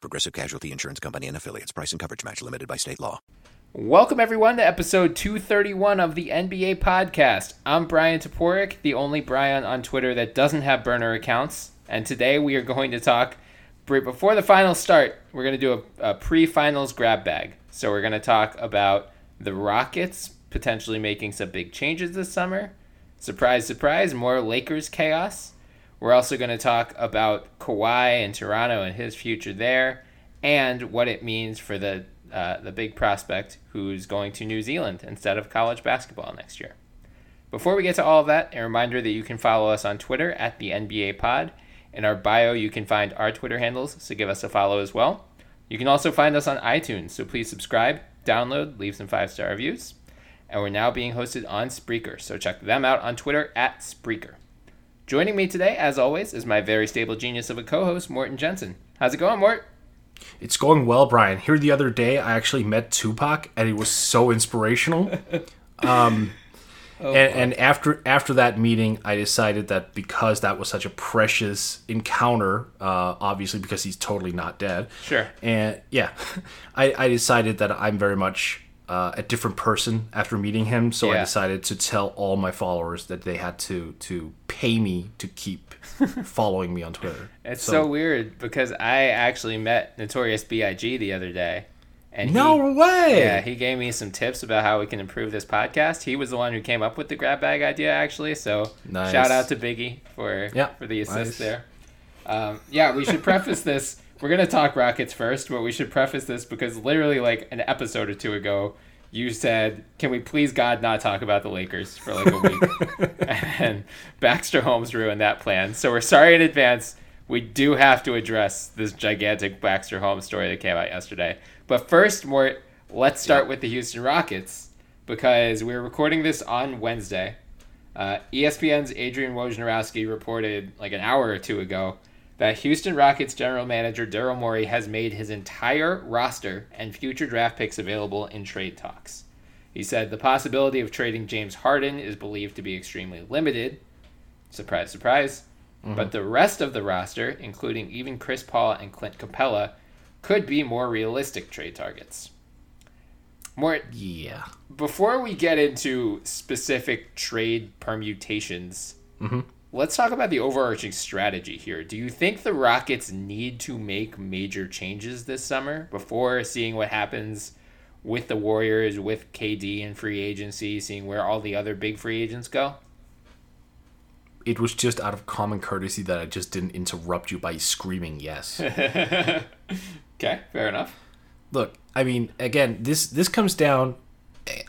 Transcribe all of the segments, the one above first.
Progressive Casualty Insurance Company and affiliates. Price and coverage match limited by state law. Welcome, everyone, to episode 231 of the NBA podcast. I'm Bryan Toporek, the only Brian on Twitter that doesn't have burner accounts. And today we are going to talk, before the finals start, we're going to do a, a pre finals grab bag. So we're going to talk about the Rockets potentially making some big changes this summer. Surprise, surprise, more Lakers chaos. We're also going to talk about Kawhi and Toronto and his future there, and what it means for the uh, the big prospect who's going to New Zealand instead of college basketball next year. Before we get to all of that, a reminder that you can follow us on Twitter at the NBA Pod. In our bio, you can find our Twitter handles, so give us a follow as well. You can also find us on iTunes, so please subscribe, download, leave some five star reviews. And we're now being hosted on Spreaker, so check them out on Twitter at Spreaker. Joining me today, as always, is my very stable genius of a co host, Morten Jensen. How's it going, Mort? It's going well, Bryan. Here the other day, I actually met Tupac, and it was so inspirational. Um, oh, and, and, after after that meeting, I decided that because that was such a precious encounter, uh, obviously because he's totally not dead. Sure. And yeah, I, I decided that I'm very much uh, a different person after meeting him. So yeah. I decided to tell all my followers that they had to to pay me to keep following me on Twitter. It's so, so, weird because I actually met Notorious B.I.G. the other day. And no he, way! Yeah, he gave me some tips about how we can improve this podcast. He was the one who came up with the grab bag idea, actually. So nice. shout out to Biggie for yeah, for the assist nice. there. Um, yeah, we should preface this we're gonna talk Rockets first, but we should preface this because literally like an episode or two ago, you said, "Can we please God not talk about the Lakers for like a week?" and Baxter Holmes ruined that plan. So we're sorry in advance. We do have to address this gigantic Baxter Holmes story that came out yesterday. But first, more let's start yeah. with the Houston Rockets because we're recording this on Wednesday. Uh, ESPN's Adrian Wojnarowski reported like an hour or two ago that Houston Rockets general manager Daryl Morey has made his entire roster and future draft picks available in trade talks. He said the possibility of trading James Harden is believed to be extremely limited. Surprise, surprise. Mm-hmm. But the rest of the roster, including even Chris Paul and Clint Capela, could be more realistic trade targets. More yeah. Before we get into specific trade permutations, mm-hmm let's talk about the overarching strategy here. Do you think the Rockets need to make major changes this summer before seeing what happens with the Warriors, with KD and free agency, seeing where all the other big free agents go? It was just out of common courtesy that I just didn't interrupt you by screaming yes. okay, fair enough. Look, I mean, again, this this comes down.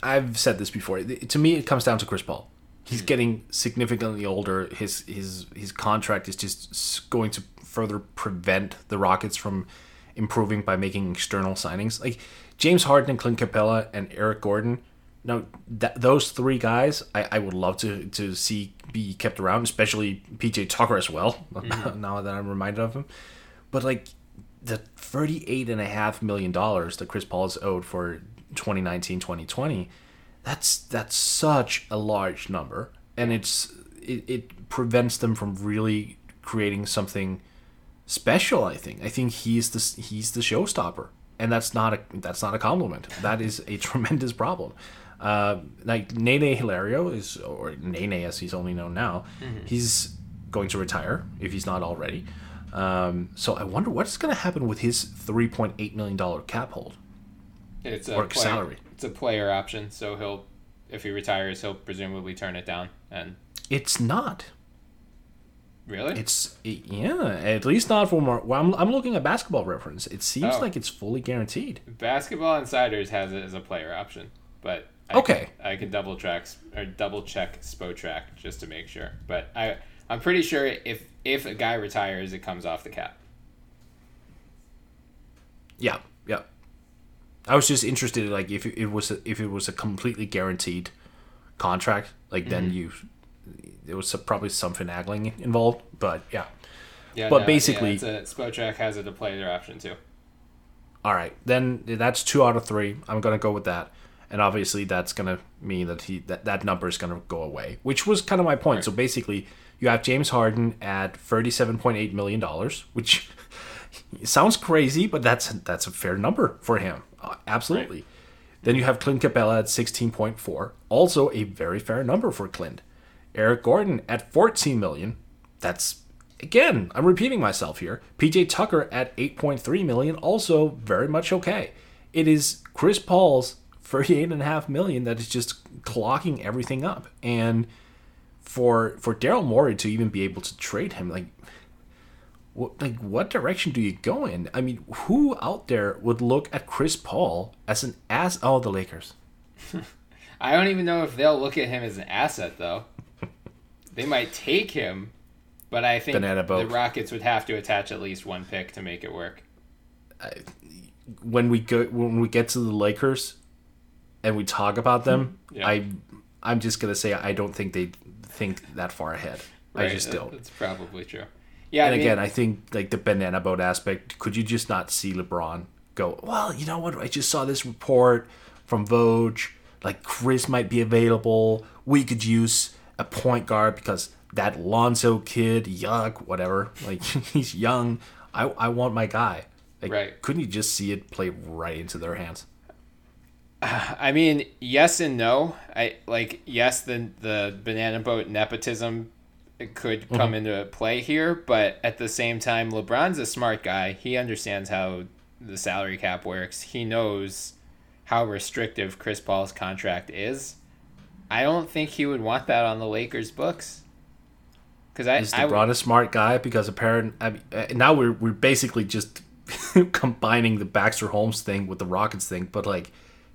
I've said this before. To me, it comes down to Chris Paul he's getting significantly older. His his his contract is just going to further prevent the Rockets from improving by making external signings. Like James Harden and Clint Capela and Eric Gordon. Now that those three guys, I, I would love to to see be kept around, especially PJ Tucker as well. Mm-hmm. now that I'm reminded of him, but like the thirty-eight and a half million dollars that Chris Paul is owed for 2019 2020 that's that's such a large number, and it's it, it prevents them from really creating something special. I think. I think he's the he's the showstopper, and that's not a that's not a compliment. That is a tremendous problem. Uh, like Nene Hilario is, or Nene as he's only known now, mm-hmm. he's going to retire if he's not already. Um, so I wonder what's going to happen with his three point eight million dollar cap hold. It's a or player, salary. It's a player option, so he'll if he retires, he'll presumably turn it down. And it's not. Really? It's yeah, at least not for more. Well, I'm, I'm looking at Basketball Reference. It seems oh. like it's fully guaranteed. Basketball Insiders has it as a player option, but I okay, I can double check or double check Spotrac just to make sure. But I I'm pretty sure if if a guy retires, it comes off the cap. Yeah. I was just interested, like if it was a, if it was a completely guaranteed contract, like mm-hmm. then you there was probably some finagling involved, but yeah. Yeah, but no, basically, yeah, Spotrac has a player option too. All right, then that's two out of three. I'm gonna go with that, and obviously that's gonna mean that he that that number is gonna go away, which was kind of my point. Right. So basically, you have James Harden at thirty-seven point eight million dollars, which sounds crazy, but that's that's a fair number for him. Uh, absolutely. Right. Then you have Clint Capela at sixteen point four, also a very fair number for Clint. Eric Gordon at 14 million. That's again, I'm repeating myself here. PJ Tucker at 8.3 million, also very much okay. It is Chris Paul's 38.5 million that is just clocking everything up. And for for Daryl Morey to even be able to trade him, like what like what direction do you go in? I mean, who out there would look at Chris Paul as an ass? Oh, the Lakers. I don't even know if they'll look at him as an asset though. They might take him, but I think the Rockets would have to attach at least one pick to make it work. I, when we go when we get to the Lakers and we talk about them, yeah. I I'm just gonna say I don't think they think that far ahead. Right, I just don't. That's probably true. Yeah, and I mean, again, I think like the banana boat aspect. Could you just not see LeBron go? Well, you know what? I just saw this report from Vogue. Like Chris might be available. We could use a point guard because that Lonzo kid, yuck, whatever. Like he's young. I I want my guy. Like, right. Couldn't you just see it play right into their hands? I mean, yes and no. I like yes, the the banana boat nepotism could come mm-hmm. into play here, but at the same time, LeBron's a smart guy. He understands how the salary cap works. He knows how restrictive Chris Paul's contract is. I don't think he would want that on the Lakers books. Because I is LeBron I, a smart guy? Because apparently I mean, uh, now we're we're basically just combining the Baxter Holmes thing with the Rockets thing, but like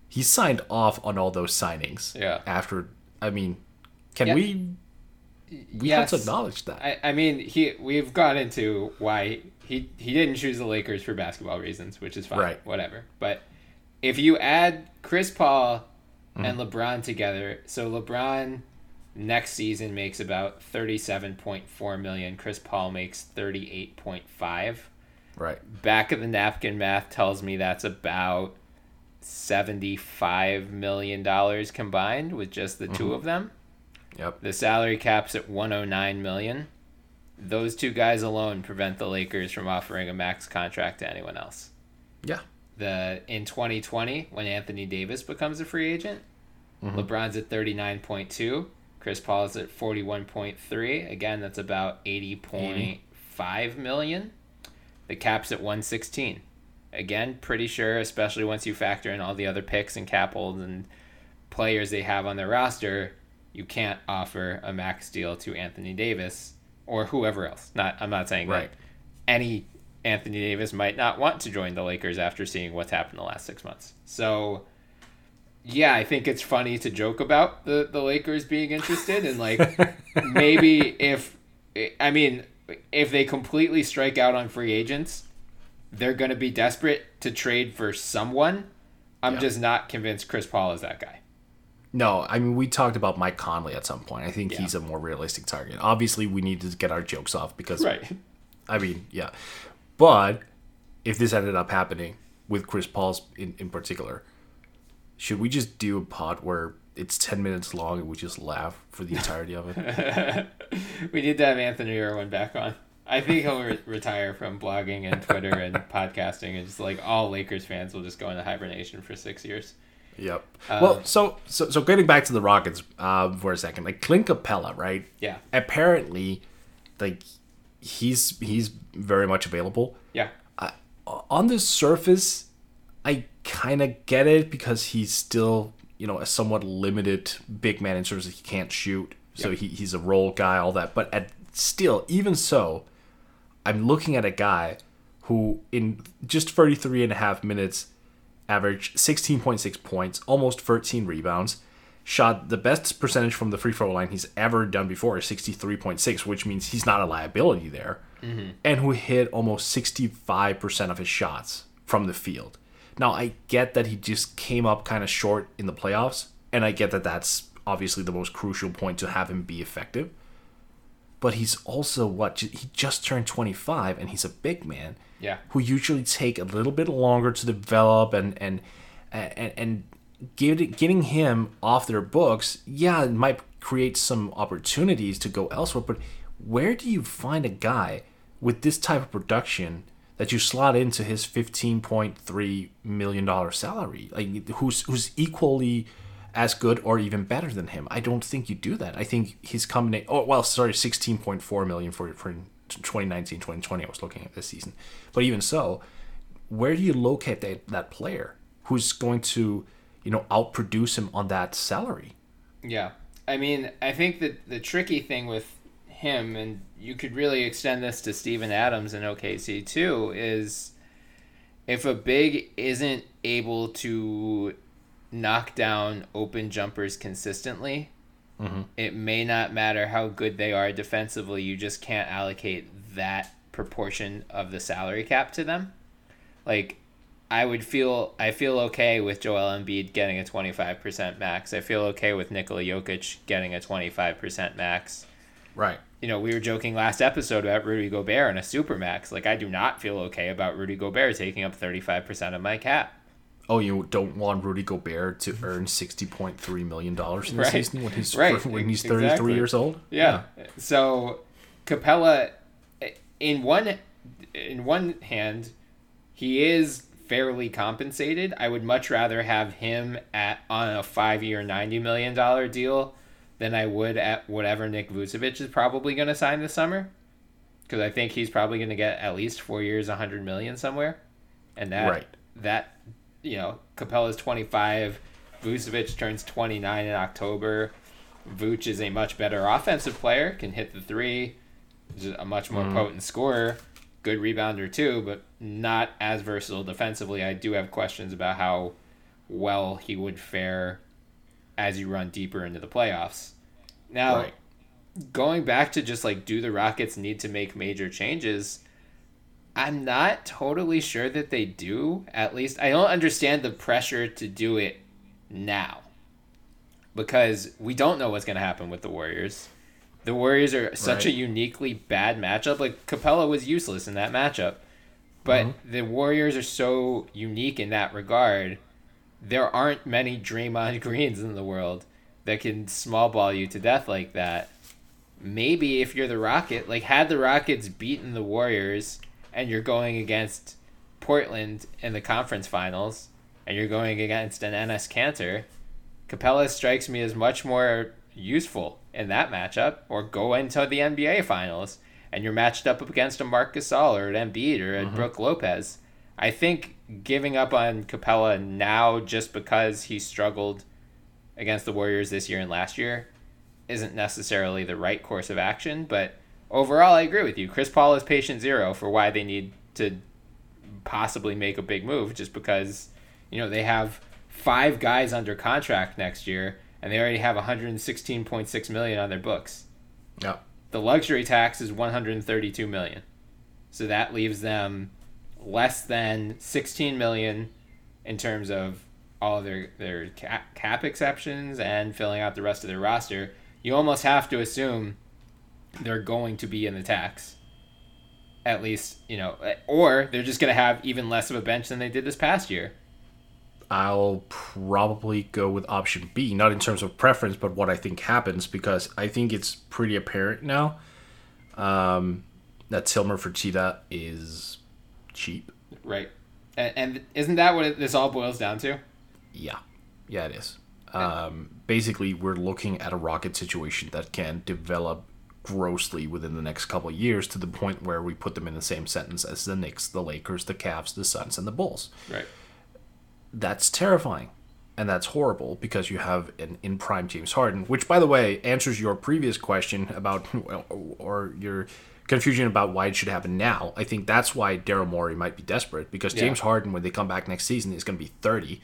he signed off on all those signings. Yeah. After I mean, can yeah. we? We yes. have to acknowledge that. I, I mean, he we've gone into why he he didn't choose the Lakers for basketball reasons, which is fine. Right. Whatever. But if you add Chris Paul mm. and LeBron together. So LeBron next season makes about 37.4 million. Chris Paul makes 38.5. Right. Back of the napkin math tells me that's about 75 million dollars combined with just the mm-hmm. two of them. Yep. The salary cap's at 109 million. Those two guys alone prevent the Lakers from offering a max contract to anyone else. Yeah the in 2020 when Anthony Davis becomes a free agent. Mm-hmm. LeBron's at 39.2. Chris Paul is at 41.3. Again, that's about 80.5 million. The cap's at 116. Again, pretty sure, especially once you factor in all the other picks and cap holds and players they have on their roster, you can't offer a max deal to Anthony Davis or whoever else. Not I'm not saying right. that any Anthony Davis might not want to join the Lakers after seeing what's happened the last six months. So, yeah, I think it's funny to joke about the, the Lakers being interested and like maybe if I mean if they completely strike out on free agents, they're going to be desperate to trade for someone. I'm yeah. just not convinced Chris Paul is that guy. No, I mean we talked about Mike Conley at some point. I think yeah. he's a more realistic target. Obviously, we need to get our jokes off because right. I mean, yeah. But if this ended up happening with Chris Paul's in, in particular, should we just do a pod where it's 10 minutes long and we just laugh for the entirety of it? we need to have Anthony Irwin back on. I think he'll re- retire from blogging and Twitter and podcasting, and just like all Lakers fans will just go into hibernation for six years. Yep. Um, well, so so so getting back to the Rockets uh, for a second, like Clint Capela, right? Yeah. Apparently, like he's he's very much available. Yeah. on the surface, I kind of get it because he's still, you know, a somewhat limited big man in terms of he can't shoot. So yep. he, he's a role guy, all that. But at still, even so, I'm looking at a guy who in just 33 and a half minutes averaged 16.6 points, almost 13 rebounds, shot the best percentage from the free throw line he's ever done before, 63.6, which means he's not a liability there, mm-hmm. and who hit almost 65% of his shots from the field. Now, I get that he just came up kind of short in the playoffs, and I get that that's obviously the most crucial point to have him be effective. But he's also what? He just turned 25 and he's a big man. Yeah. Who usually take a little bit longer to develop and and and, and get, getting him off their books, yeah, it might create some opportunities to go elsewhere, but where do you find a guy with this type of production that you slot into his $15.3 million salary, like who's who's equally as good or even better than him? I don't think you do that. I think his combination. Oh well, sorry, 16.4 million for for 2019, 2020. I was looking at this season, but even so, where do you locate that that player who's going to you know, outproduce him on that salary. Yeah. I mean, I think that the tricky thing with him, and you could really extend this to Steven Adams in OKC too, is if a big isn't able to knock down open jumpers consistently, mm-hmm. it may not matter how good they are defensively. You just can't allocate that proportion of the salary cap to them. Like I would feel I feel okay with Joel Embiid getting a 25% max. I feel okay with Nikola Jokic getting a 25% max. Right. You know, we were joking last episode about Rudy Gobert and a super max. Like I do not feel okay about Rudy Gobert taking up 35% of my cap. Oh, you don't want Rudy Gobert to earn sixty point three million dollars in the right. season when he's right. when he's thirty three exactly. years old. Yeah. yeah. So Capela, in one in one hand, he is fairly compensated. I would much rather have him at on a five year, ninety million dollar deal than I would at whatever Nick Vucevic is probably going to sign this summer, because I think he's probably going to get at least four years, a hundred million somewhere, and that right. that you know twenty five, Vucevic turns twenty nine in October. Vooch is a much better offensive player, can hit the three, is a much more mm. potent scorer good rebounder too, but not as versatile defensively. I do have questions about how well he would fare as you run deeper into the playoffs. Now, right. going back to just like do the Rockets need to make major changes? I'm not totally sure that they do. At least I don't understand the pressure to do it now. Because we don't know what's going to happen with the Warriors. The Warriors are such right. a uniquely bad matchup. Like Capela was useless in that matchup. But mm-hmm. the Warriors are so unique in that regard. There aren't many Draymond Greens in the world that can small ball you to death like that. Maybe if you're the Rocket, like had the Rockets beaten the Warriors and you're going against Portland in the conference finals and you're going against an Enes Kanter, Capela strikes me as much more useful in that matchup, or go into the NBA Finals and you're matched up against a Marc Gasol or an Embiid or a mm-hmm. Brook Lopez. I think giving up on Capela now just because he struggled against the Warriors this year and last year isn't necessarily the right course of action. But overall, I agree with you. Chris Paul is patient zero for why they need to possibly make a big move, just because you know they have five guys under contract next year and they already have 116.6 million on their books. Yeah. The luxury tax is 132 million. So that leaves them less than 16 million in terms of all of their their cap, cap exceptions and filling out the rest of their roster. You almost have to assume they're going to be in the tax. At least, you know, or they're just going to have even less of a bench than they did this past year. I'll probably go with option B, not in terms of preference, but what I think happens, because I think it's pretty apparent now um, that Tilman Fertitta is cheap. Right. And, and isn't that what this all boils down to? Yeah. Yeah, it is. Um, basically, we're looking at a rocket situation that can develop grossly within the next couple of years to the point where we put them in the same sentence as the Knicks, the Lakers, the Cavs, the Suns, and the Bulls. Right that's terrifying. And that's horrible because you have an in prime James Harden, which, by the way, answers your previous question about, or your confusion about why it should happen now. I think that's why Daryl Morey might be desperate because James. Harden, when they come back next season, is going to be 30.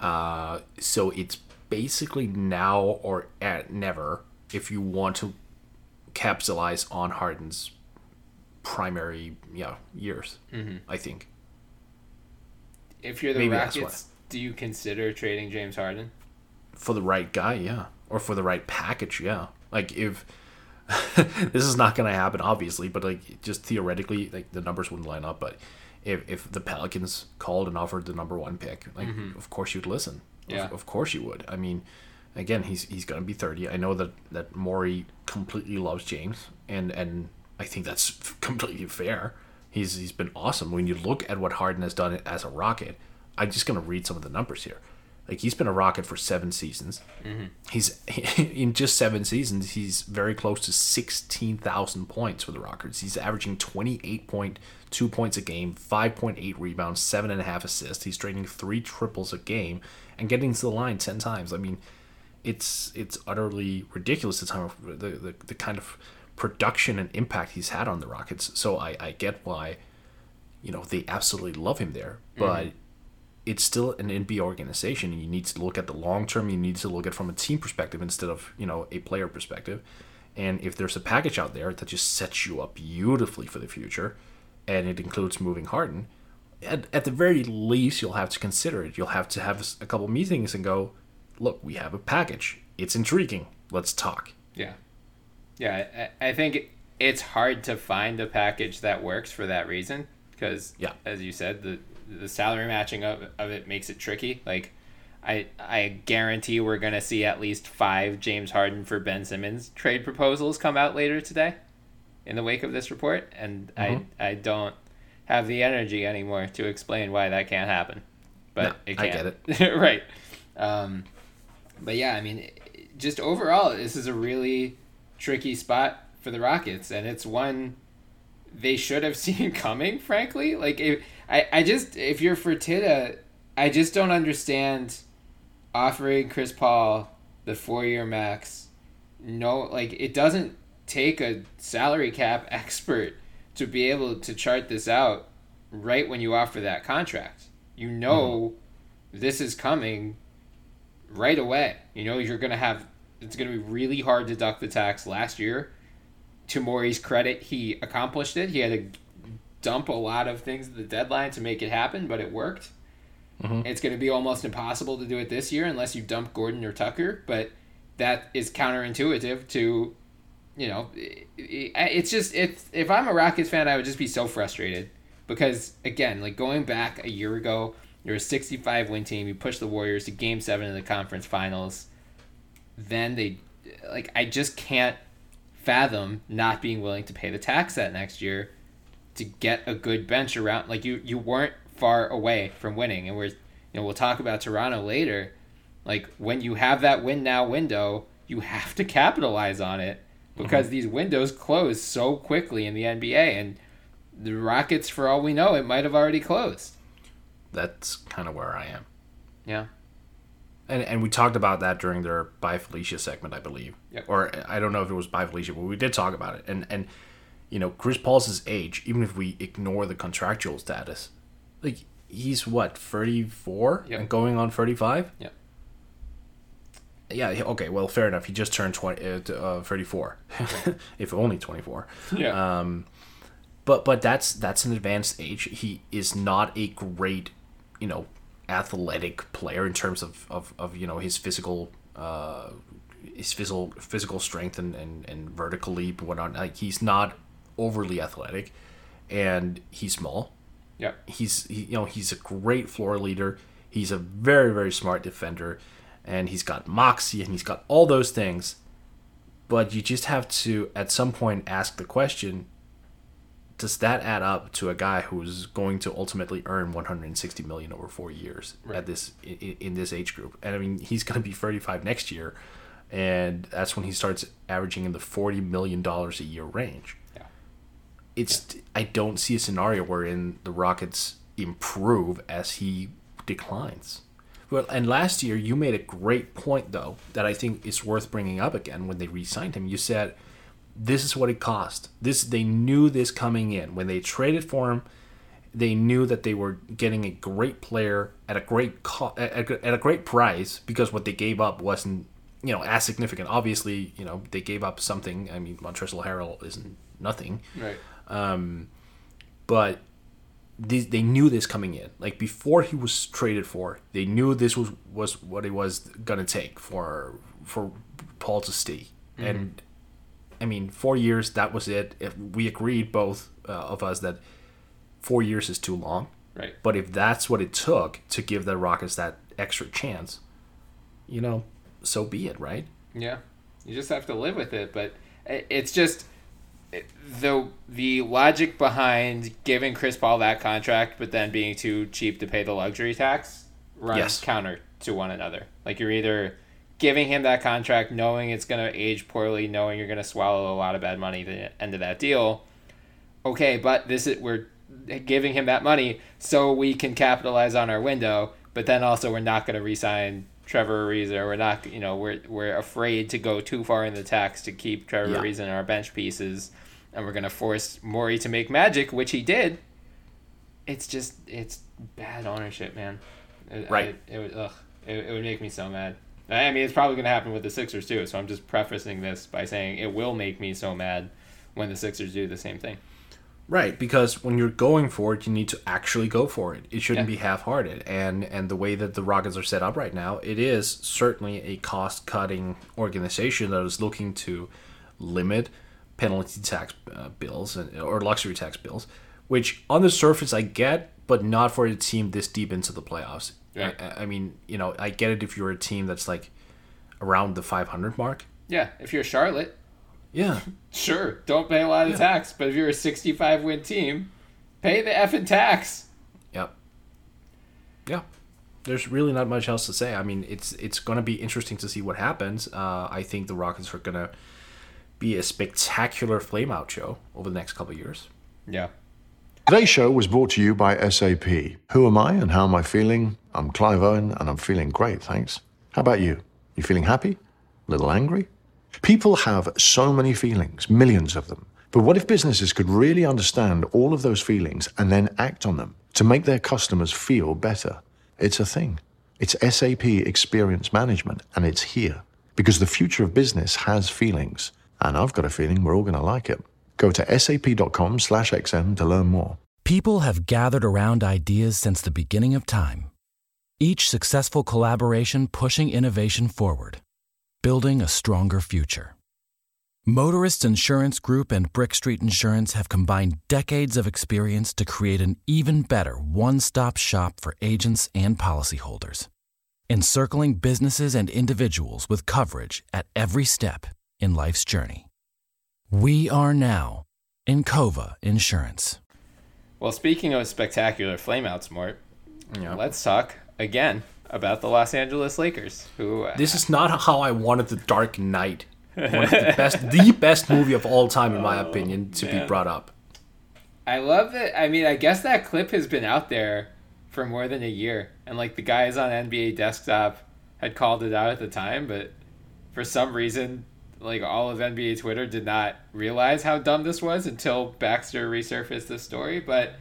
Uh, so it's basically now or at never if you want to capitalize on Harden's primary yeah years. Mm-hmm. I think. If you're the Maybe Rockets, do you consider trading James Harden? For the right guy, yeah, or for the right package, yeah. Like if this is not going to happen, obviously, but like just theoretically, like the numbers wouldn't line up. But if if the Pelicans called and offered the number one pick, like mm-hmm. of course you'd listen. Yeah. Of, of, course you would. I mean, again, he's he's going to be thirty. I know that that Morey completely loves James, and and I think that's completely fair. He's he's been awesome. When you look at what Harden has done as a Rocket, I'm just going to read some of the numbers here. Like he's been a Rocket for seven seasons. Mm-hmm. He's in just seven seasons. He's very close to sixteen thousand points for the Rockets. He's averaging twenty eight point two points a game, five point eight rebounds, seven and a half assists. He's trading three triples a game and getting to the line ten times. I mean, it's it's utterly ridiculous the time of the, the, the kind of production and impact he's had on the Rockets. So I, I get why, you know, they absolutely love him there. But mm-hmm it's still an NBA organization, and you need to look at the long term. You need to look at from a team perspective instead of you know a player perspective. And if there's a package out there that just sets you up beautifully for the future, and it includes moving Harden, at, at the very least you'll have to consider it. You'll have to have a couple meetings and go, look, we have a package. It's intriguing. Let's talk. Yeah, yeah. I, I think it's hard to find a package that works for that reason because, yeah, as you said, the the salary matching of, of it makes it tricky. Like, I I guarantee we're gonna see at least five James Harden for Ben Simmons trade proposals come out later today, in the wake of this report, and mm-hmm. I I don't have the energy anymore to explain why that can't happen, but no, it can. I get it. right. Um, but yeah, I mean, just overall, this is a really tricky spot for the Rockets, and it's one they should have seen coming. Frankly, like if I, I just if you're for Fertitta, I just don't understand offering Chris Paul the four year max. No, like it doesn't take a salary cap expert to be able to chart this out right when you offer that contract. You know mm-hmm. this is coming right away. You know you're gonna have it's gonna be really hard to duck the tax last year. To Morey's credit, he accomplished it. He had to dump a lot of things at the deadline to make it happen, but it worked. Mm-hmm. It's going to be almost impossible to do it this year unless you dump Gordon or Tucker, but that is counterintuitive to, you know, it's just it's if I'm a Rockets fan, I would just be so frustrated because again, like going back a year ago, you're a 65 win team, you push the Warriors to Game Seven in the conference finals, then they, like, I just can't fathom not being willing to pay the tax that next year to get a good bench around. Like you, you weren't far away from winning, and we're, you know, we'll talk about Toronto later. Like when you have that win now window, you have to capitalize on it because mm-hmm. these windows close so quickly in the NBA, and the Rockets, for all we know, it might have already closed. That's kind of where I am. Yeah. And, and we talked about that during their Bye Felicia segment, I believe. Yep. Or I don't know if it was Bye Felicia, but we did talk about it. And and you know, Chris Paul's age, even if we ignore the contractual status, like he's what, 34 yep. and going on 35? Yeah. Yeah, okay, well, fair enough. He just turned 20, uh, uh 34. if only 24. Yeah. Um, but but that's that's an advanced age. He is not a great, you know, athletic player in terms of, of, of you know, his physical uh, his physical physical strength and, and, and vertical leap and whatnot. Like he's not overly athletic, and he's small. Yeah. He's he, you know he's a great floor leader. He's a very very smart defender, and he's got moxie and he's got all those things. But you just have to at some point ask the question: Does that add up to a guy who's going to ultimately earn 160 million over four years right. at this in, in this age group? And I mean, he's going to be 35 next year, and that's when he starts averaging in the 40 million dollars a year range Yeah. it's I don't see a scenario wherein the Rockets improve as he declines. Well, and last year you made a great point though that I think is worth bringing up again when they re-signed him. You said this is what it cost. This they knew this coming in when they traded for him. They knew that they were getting a great player at a great co- at, at a great price because what they gave up wasn't you know as significant. Obviously, you know they gave up something. I mean, Montrezl Harrell isn't nothing. Right. Um, but they, they knew this coming in. Like before he was traded for, they knew this was was what it was gonna take for for Paul to stay. Mm-hmm. And I mean, four years that was it. If we agreed both uh, of us that four years is too long. Right. But if that's what it took to give the Rockets that extra chance, you know, so be it, right? Yeah. You just have to live with it, but it's just the the logic behind giving Chris Paul that contract, but then being too cheap to pay the luxury tax, runs yes. counter to one another. Like you're either giving him that contract, knowing it's going to age poorly, knowing you're going to swallow a lot of bad money at the end of that deal. Okay, but this is we're giving him that money so we can capitalize on our window, but then also we're not going to resign Trevor Ariza. We're not, you know, we're we're afraid to go too far in the tax to keep Trevor yeah. Ariza in our bench pieces and we're gonna force Morey to make magic, which he did. It's just it's bad ownership, man. It, right. it, it would ugh, it, it would make me so mad. I mean, it's probably gonna happen with the Sixers too. So I'm just prefacing this by saying it will make me so mad when the Sixers do the same thing. Right, because when you're going for it, you need to actually go for it. It shouldn't yeah. be half-hearted. And and the way that the Rockets are set up right now, it is certainly a cost-cutting organization that is looking to limit penalty tax uh, bills and, or luxury tax bills, which on the surface I get, but not for a team this deep into the playoffs. Yeah. I, I mean, you know, I get it if you're a team that's like around the 500 mark. Yeah, if you're Charlotte. Yeah. sure, don't pay a lot of yeah. tax, but if you're a 65 win team, pay the effing tax. Yep. Yeah. There's really not much else to say. I mean, it's it's going to be interesting to see what happens. Uh, I think the Rockets are going to be a spectacular flameout show over the next couple of years. Yeah. Today's show was brought to you by SAP. Who am I and how am I feeling? I'm Clive Owen and I'm feeling great, thanks. How about you? You feeling happy? A little angry? People have so many feelings, millions of them. But what if businesses could really understand all of those feelings and then act on them to make their customers feel better? It's a thing. It's SAP Experience Management, and it's here because the future of business has feelings. And I've got a feeling we're all going to like it. Go to sap.com slash XM to learn more. People have gathered around ideas since the beginning of time. Each successful collaboration pushing innovation forward, building a stronger future. Motorist Insurance Group and Brick Street Insurance have combined decades of experience to create an even better one stop shop for agents and policyholders, encircling businesses and individuals with coverage at every step in life's journey. We are now Encova Insurance. Well, speaking of spectacular flameouts, Mort, yep. let's talk again about the Los Angeles Lakers. Who uh, this is not how I wanted the Dark Knight, one of the best, the best movie of all time, in my oh, opinion, to man. be brought up. I love it. I mean, I guess that clip has been out there for more than a year, and like the guys on NBA Desktop had called it out at the time, but for some reason like all of NBA Twitter did not realize how dumb this was until Baxter resurfaced the story. But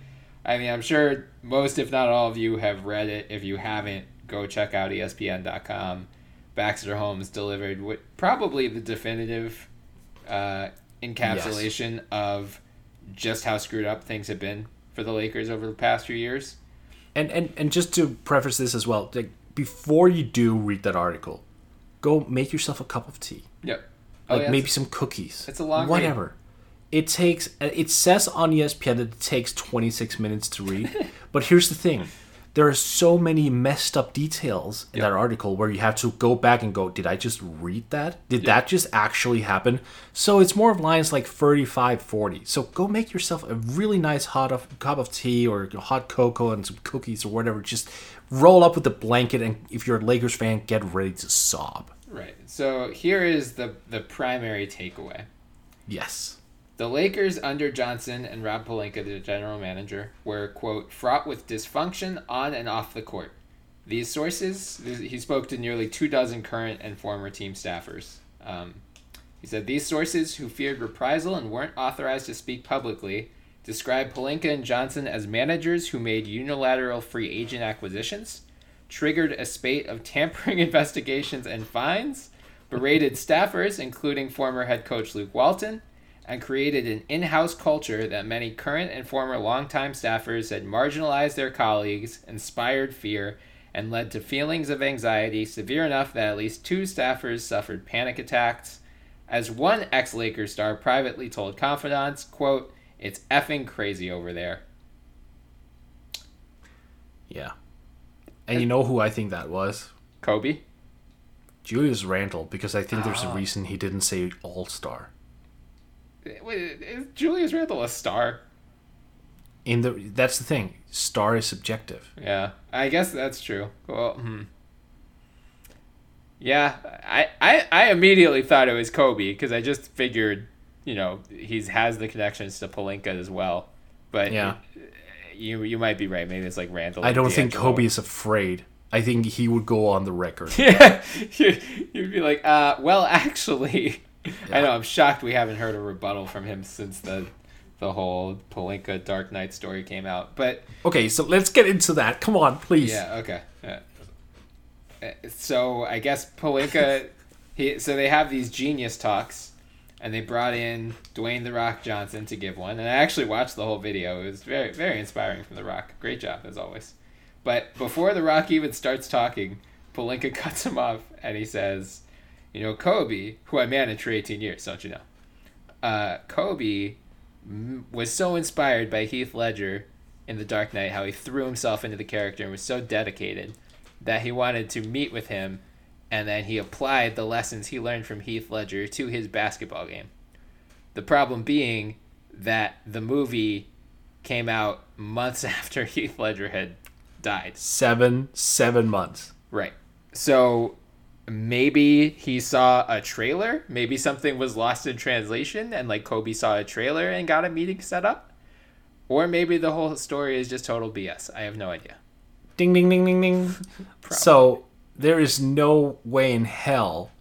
I mean, I'm sure most, if not all of you, have read it. If you haven't, go check out ESPN.com. Baxter Holmes delivered what probably the definitive uh, encapsulation yes. of just how screwed up things have been for the Lakers over the past few years. And and and just to preface this as well, like before you do read that article, go make yourself a cup of tea. Yep Oh, like yeah, maybe some cookies. It's a long whatever. Read. It takes. It says on ESPN that it takes 26 minutes to read, but here's the thing: hmm. there are so many messed up details in yep. that article where you have to go back and go, did I just read that? Did yep. that just actually happen? So it's more of lines like 35, 40. So go make yourself a really nice hot of, cup of tea or hot cocoa and some cookies or whatever. Just roll up with the blanket, and if you're a Lakers fan, get ready to sob. Right. So here is the the primary takeaway. Yes. The Lakers under Johnson and Rob Pelinka, the general manager, were quote fraught with dysfunction on and off the court. These sources, he spoke to nearly two dozen current and former team staffers. Um, he said these sources, who feared reprisal and weren't authorized to speak publicly, described Pelinka and Johnson as managers who made unilateral free agent acquisitions, triggered a spate of tampering investigations and fines, berated staffers, including former head coach Luke Walton, and created an in house culture that many current and former longtime staffers had marginalized their colleagues, inspired fear, and led to feelings of anxiety severe enough that at least two staffers suffered panic attacks. As one ex Lakers star privately told confidants, quote, it's effing crazy over there. Yeah. And you know who I think that was? Kobe? Julius Randle, because I think there's a ah. reason he didn't say all star. Wait, is Julius Randle a star? In the that's the thing. Star is subjective. Yeah, I guess that's true. Well, hmm. Yeah, I, I, I immediately thought it was Kobe because I just figured, you know, he's has the connections to Pelinka as well. But yeah, you you might be right. Maybe it's like Randle. I don't think Kobe is afraid. I think he would go on the record. yeah, you'd be like, uh, well, actually. I know. I'm shocked we haven't heard a rebuttal from him since the the whole Pelinka Dark Knight story came out. But okay, so let's get into that. Come on, please. Yeah. Okay. Yeah. Uh, so I guess Pelinka, he so they have these genius talks, and they brought in Dwayne the Rock Johnson to give one, and I actually watched the whole video. It was very very inspiring from the Rock. Great job as always. But before the Rock even starts talking, Pelinka cuts him off, and he says, "You know, Kobe, who I managed for 18 years, don't you know? Uh, Kobe was so inspired by Heath Ledger in The Dark Knight, how he threw himself into the character and was so dedicated." that he wanted to meet with him, and then he applied the lessons he learned from Heath Ledger to his basketball game. The problem being that the movie came out months after Heath Ledger had died. Seven, seven months. Right. So maybe he saw a trailer. Maybe something was lost in translation, and like Kobe saw a trailer and got a meeting set up. Or maybe the whole story is just total BS. I have no idea. Ding ding ding ding ding. so there is no way in hell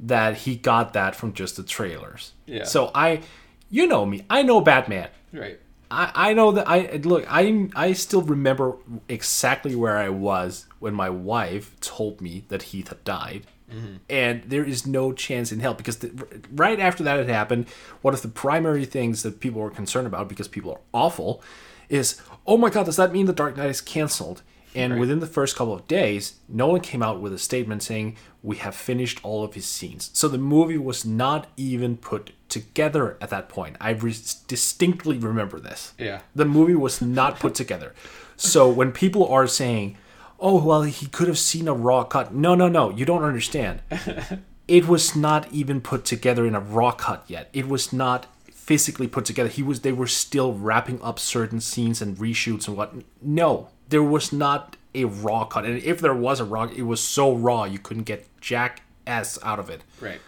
that he got that from just the trailers. Yeah. So I, you know me, I know Batman. Right. I, I know that I look I I still remember exactly where I was when my wife told me that Heath had died. Mm-hmm. And there is no chance in hell because the, right after that had happened, one of the primary things that people were concerned about because people are awful is, oh my god, does that mean the Dark Knight is canceled? And right. within the first couple of days, Nolan came out with a statement saying, We have finished all of his scenes. So the movie was not even put together at that point. I re- distinctly remember this. Yeah. The movie was not put together. So when people are saying, Oh, well, he could have seen a raw cut. No, no, no. You don't understand. it was not even put together in a raw cut yet. It was not physically put together. He was they were still wrapping up certain scenes and reshoots and what. No, there was not a raw cut, and if there was a raw, it was so raw you couldn't get jack s out of it. Right.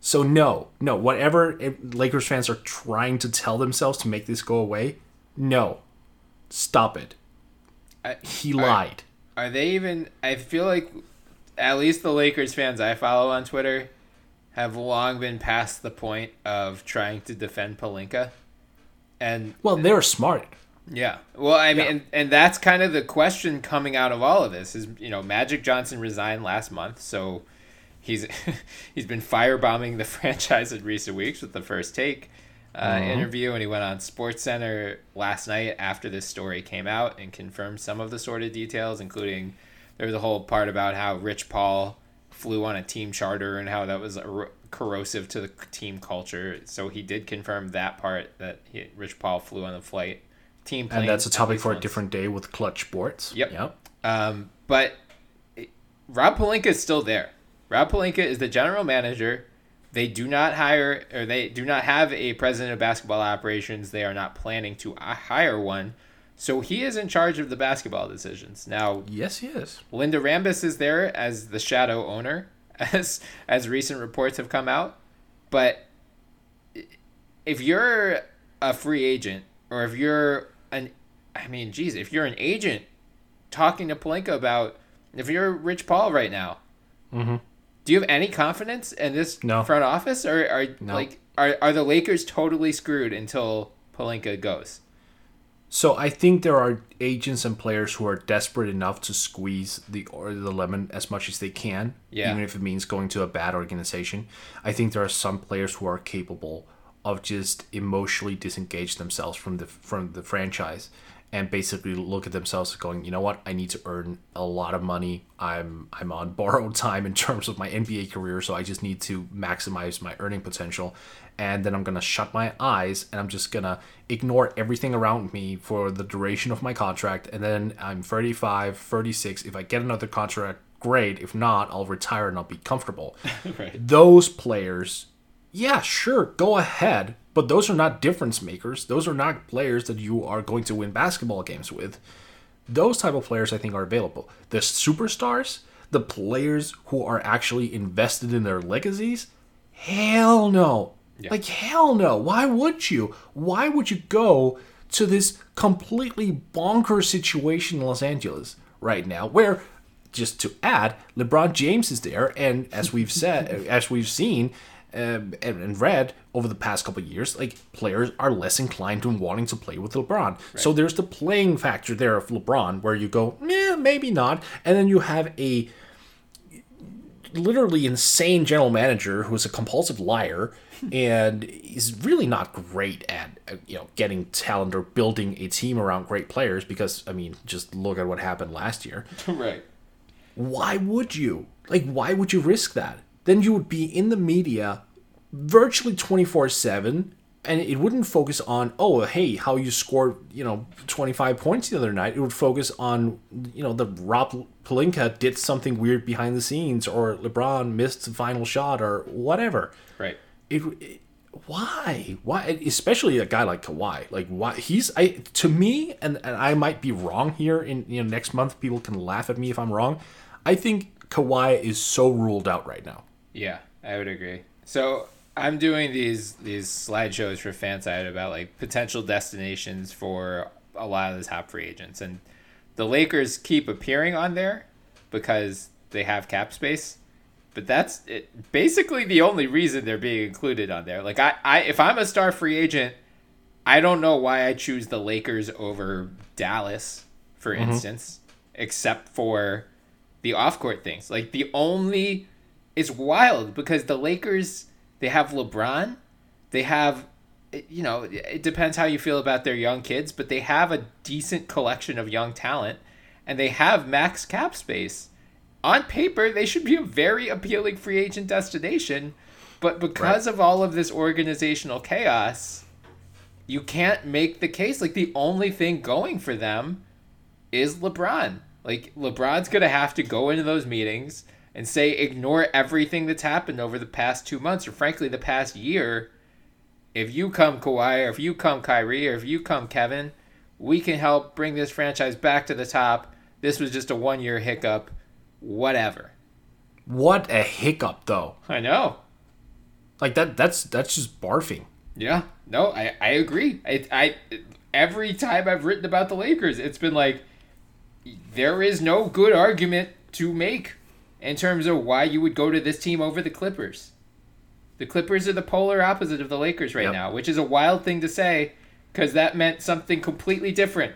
So no, no, whatever eh, Lakers fans are trying to tell themselves to make this go away, no, stop it. I, he lied. Are, they even? I feel like at least the Lakers fans I follow on Twitter have long been past the point of trying to defend Pelinka. And well, they're smart. Yeah. Well, I mean, yeah. and, and that's kind of the question coming out of all of this is, you know, Magic Johnson resigned last month, so he's he's been firebombing the franchise in recent weeks with the first take uh, mm-hmm. interview, and he went on Sports Center last night after this story came out and confirmed some of the sort of details, including there was a whole part about how Rich Paul flew on a team charter and how that was corrosive to the team culture. So he did confirm that part that he, Rich Paul flew on the flight team And that's a topic for a different day with Clutch Sports. Yep. Yep. Um, but Rob Pelinka is still there. Rob Pelinka is the general manager. They do not hire or they do not have a president of basketball operations. They are not planning to uh, hire one. So he is in charge of the basketball decisions. Now, yes, he is. Linda Rambis is there as the shadow owner, as as recent reports have come out. But if you're a free agent or if you're an I mean, geez, if you're an agent talking to Pelinka about if you're Rich Paul right now, mm-hmm. Do you have any confidence in this no. front office, or are no. like are are the Lakers totally screwed until Pelinka goes? So I think there are agents and players who are desperate enough to squeeze the or the lemon as much as they can, yeah. even if it means going to a bad organization. I think there are some players who are capable of just emotionally disengage themselves from the from the franchise and basically look at themselves going, you know what, I need to earn a lot of money. I'm I'm on borrowed time in terms of my NBA career, so I just need to maximize my earning potential. And then I'm gonna shut my eyes and I'm just gonna ignore everything around me for the duration of my contract. And then I'm 35, 36. If I get another contract, great. If not, I'll retire and I'll be comfortable. right. Those players, yeah, sure, go ahead but those are not difference makers. Those are not players that you are going to win basketball games with. Those type of players I think are available. The superstars, the players who are actually invested in their legacies, hell no. Yeah. Like hell no. Why would you? Why would you go to this completely bonkers situation in Los Angeles right now where just to add, LeBron James is there and as we've said as we've seen, um, and, read over the past couple years, like players are less inclined to wanting to play with LeBron. Right. So there's the playing factor there of LeBron, where you go, yeah, maybe not, and then you have a literally insane general manager who's a compulsive liar and is really not great at uh, you know getting talent or building a team around great players because I mean just look at what happened last year. right. Why would you? Like why would you risk that? Then you would be in the media virtually 24 7 and it wouldn't focus on oh hey how you scored you know 25 points the other night. It would focus on you know the rob pelinka did something weird behind the scenes or lebron missed the final shot or whatever. Right. It, it why? Why? Especially a guy like Kawhi. Like why? He's I to me and, and I might be wrong here in you know next month people can laugh at me if I'm wrong. I think Kawhi is so ruled out right now yeah, I would agree. So I'm doing these these slideshows for FanSided about like potential destinations for a lot of the top free agents, and the Lakers keep appearing on there because they have cap space. But that's it, basically the only reason they're being included on there. Like I, I, if I'm a star free agent, I don't know why I choose the Lakers over Dallas, for mm-hmm. instance, except for the off court things. Like the only it's wild because the Lakers they have LeBron, they have you know, it depends how you feel about their young kids, but they have a decent collection of young talent and they have max cap space. On paper, they should be a very appealing free agent destination, but because right. of all of this organizational chaos, you can't make the case like the only thing going for them is LeBron. Like LeBron's going to have to go into those meetings and say ignore everything that's happened over the past two months or frankly the past year. If you come Kawhi or if you come Kyrie or if you come Kevin, we can help bring this franchise back to the top. This was just a one year hiccup. Whatever. What a hiccup though. I know. Like that that's that's just barfing. Yeah. No, I, I agree. I, I every time I've written about the Lakers, it's been like there is no good argument to make in terms of why you would go to this team over the Clippers. The Clippers are the polar opposite of the Lakers right yep. now, which is a wild thing to say because that meant something completely different.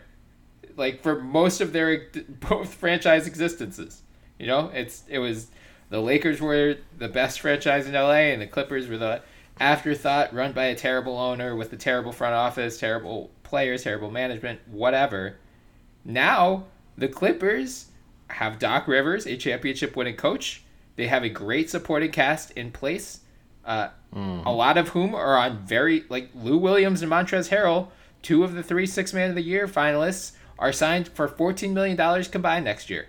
Like for most of their both franchise existences, you know, it's it was the Lakers were the best franchise in LA, and the Clippers were the afterthought, run by a terrible owner with a terrible front office, terrible players, terrible management, whatever. Now the Clippers have Doc Rivers, a championship winning coach. They have a great supporting cast in place, uh, mm. a lot of whom are on very, like Lou Williams and Montrezl Harrell, two of the three Six Man of the Year finalists, are signed for $14 million combined next year.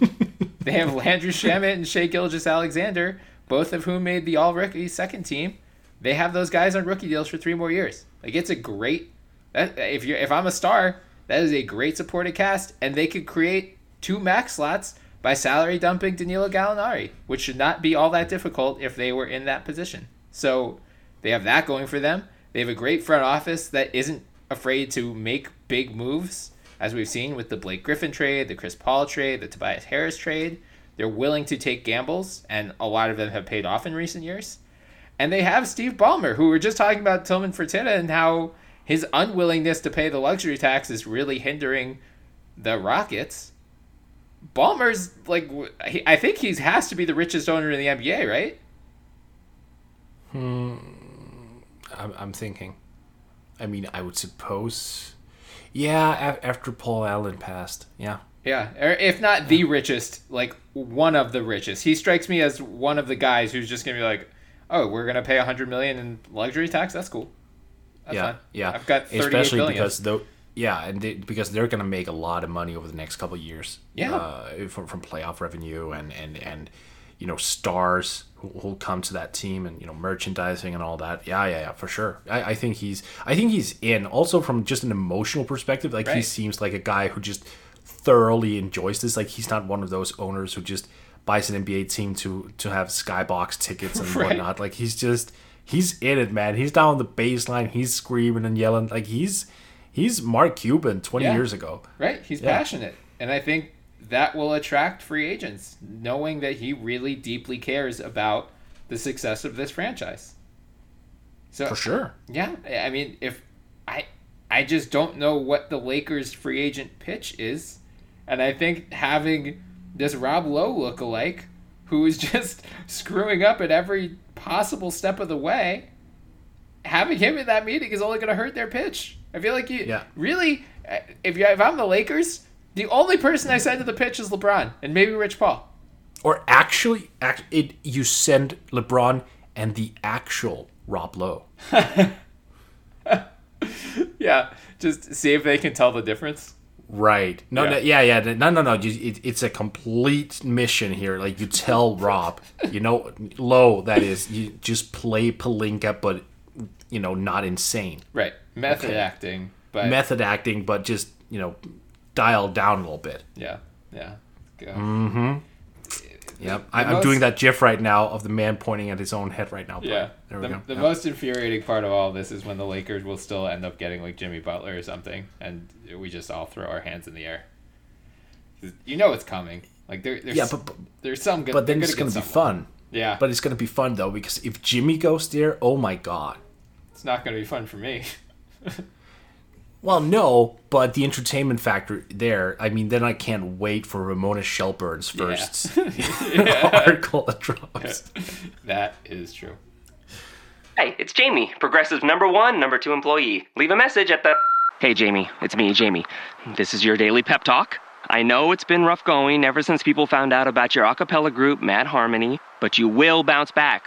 they have Landry Shamet and Shai Gilgeous-Alexander, both of whom made the All Rookie second team. They have those guys on rookie deals for three more years. Like it's a great. That, if you if I'm a star, that is a great supporting cast, and they could create two max slots by salary dumping Danilo Gallinari, which should not be all that difficult if they were in that position. So they have that going for them. They have a great front office that isn't afraid to make big moves. as we've seen with the Blake Griffin trade, the Chris Paul trade, the Tobias Harris trade, they're willing to take gambles, and a lot of them have paid off in recent years. And they have Steve Ballmer, who we are just talking about Tillman Fertitta and how his unwillingness to pay the luxury tax is really hindering the Rockets. Ballmer's like, I think he has to be the richest owner in the NBA, right? Hmm. I'm, I'm thinking. I mean, I would suppose. Yeah, after Paul Allen passed. Yeah. Yeah, or if not the richest, like one of the richest. He strikes me as one of the guys who's just gonna be like, "Oh, we're gonna pay a hundred million in luxury tax. That's cool." That's yeah, fine. yeah. I've got especially billion. because though, yeah, and they, because they're gonna make a lot of money over the next couple years. Yeah, uh, from from playoff revenue and and and you know stars who will come to that team and you know merchandising and all that. Yeah, yeah, yeah, for sure. I, I think he's I think he's in. Also from just an emotional perspective, like right. he seems like a guy who just thoroughly enjoys this. Like he's not one of those owners who just buys an NBA team to to have skybox tickets and right. whatnot. Like he's just he's in it, man. He's down the baseline. He's screaming and yelling. Like he's he's Mark Cuban twenty yeah. years ago. Right. He's yeah. passionate, and I think that will attract free agents, knowing that he really deeply cares about the success of this franchise. So for sure. Yeah, I mean, if I I just don't know what the Lakers free agent pitch is. And I think having this Rob Lowe look-alike, who is just screwing up at every possible step of the way, having him in that meeting is only going to hurt their pitch. I feel like you yeah. really, uh, if you if I'm the Lakers, the only person I send to the pitch is LeBron and maybe Rich Paul. Or actually, act, it you send LeBron and the actual Rob Lowe. yeah, just see if they can tell the difference. Right. No, yeah, no, yeah, yeah. No, no, no. It, it's a complete mission here. Like you tell Rob, you know, low that is. You just play Pelinka, but you know, not insane. Right. Method okay. acting, but method acting, but just you know, dialed down a little bit. Yeah. Yeah. Mm-hmm. Yep, I, am doing that GIF right now of the man pointing at his own head right now. Yeah, there we the, go. The yep. most infuriating part of all of this is when the Lakers will still end up getting like Jimmy Butler or something, and we just all throw our hands in the air. You know it's coming. Like there, there's, yeah, but, but there's some good. But then it's gonna be fun. Yeah, but it's gonna be fun though because if Jimmy goes there, oh my god, it's not gonna be fun for me. Well, no, but the entertainment factor there. I mean, then I can't wait for Ramona Shelburne's first yeah. article that drops. That is true. Hey, it's Jamie, Progressive number one, number two employee. Leave a message at the. Hey, Jamie, it's me, Jamie. This is your daily pep talk. I know it's been rough going ever since people found out about your a cappella group, Mad Harmony, but you will bounce back.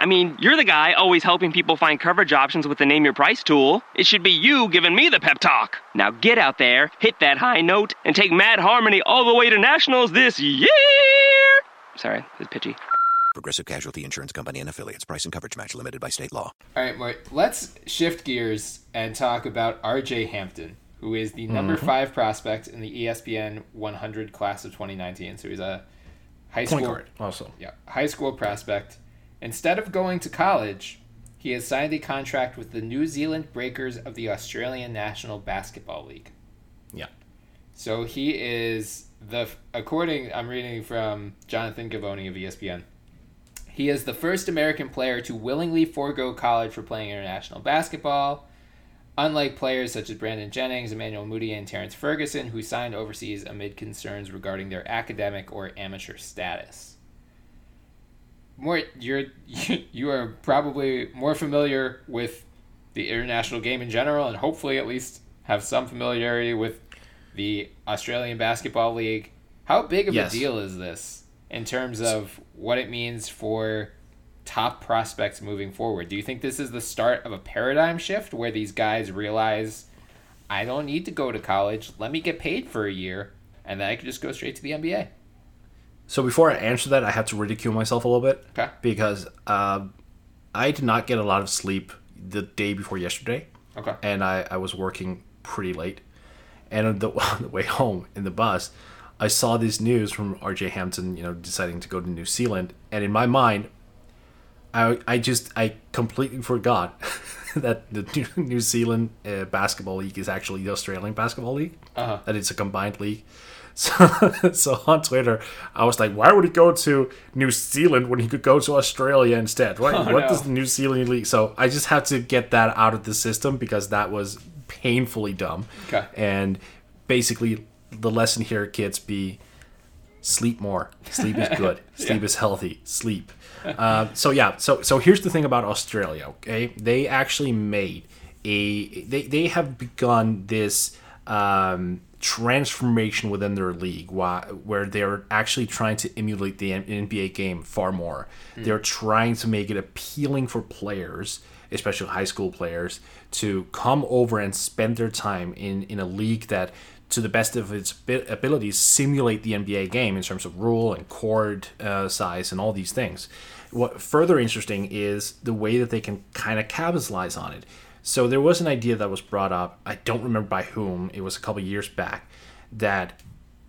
I mean, you're the guy always helping people find coverage options with the Name Your Price tool. It should be you giving me the pep talk. Now get out there, hit that high note, and take Mad Harmony all the way to nationals this year. Sorry, it's pitchy. Progressive Casualty Insurance Company and affiliates. Price and coverage match limited by state law. All right, Mort, let's shift gears and talk about R.J. Hampton who is the number mm-hmm. five prospect in the ESPN 100 class of 2019. So he's a high school, guard, also. Yeah, high school prospect. Instead of going to college, he has signed a contract with the New Zealand Breakers of the Australian National Basketball League. Yeah. So he is the according I'm reading from Jonathan Givony of ESPN. He is the first American player to willingly forego college for playing international basketball. Unlike players such as Brandon Jennings, Emmanuel Mudiay, and Terrence Ferguson, who signed overseas amid concerns regarding their academic or amateur status. More, you're you are probably more familiar with the international game in general, and hopefully at least have some familiarity with the Australian Basketball League. How big of yes. a deal is this in terms of what it means for top prospects moving forward? Do you think this is the start of a paradigm shift where these guys realize I don't need to go to college. Let me get paid for a year, and then I can just go straight to the NBA. So before I answer that, I have to ridicule myself a little bit. Okay. Because uh, I did not get a lot of sleep the day before yesterday. Okay. And I, I was working pretty late. And on the, on the way home in the bus, I saw this news from RJ Hampton, you know, deciding to go to New Zealand. And in my mind, I, I just, I completely forgot that the New Zealand uh, Basketball League is actually the Australian Basketball League. Uh-huh. That it's a combined league. So, so on Twitter, I was like, why would he go to New Zealand when he could go to Australia instead? What, oh, what no. does the New Zealand league? So I just have to get that out of the system because that was painfully dumb. Okay. And basically, the lesson here, kids, be sleep more. Sleep is good. Sleep yeah. is healthy. Sleep. Uh, so yeah. So so here's the thing about Australia. Okay, they actually made a. They they have begun this. Um, transformation within their league where they're actually trying to emulate the NBA game far more. Mm. They're trying to make it appealing for players, especially high school players, to come over and spend their time in, in a league that, to the best of its abilities, simulate the NBA game in terms of rule and court uh, size and all these things. What further interesting is the way that they can kind of capitalize on it so there was an idea that was brought up. I don't remember by whom. It was a couple years back that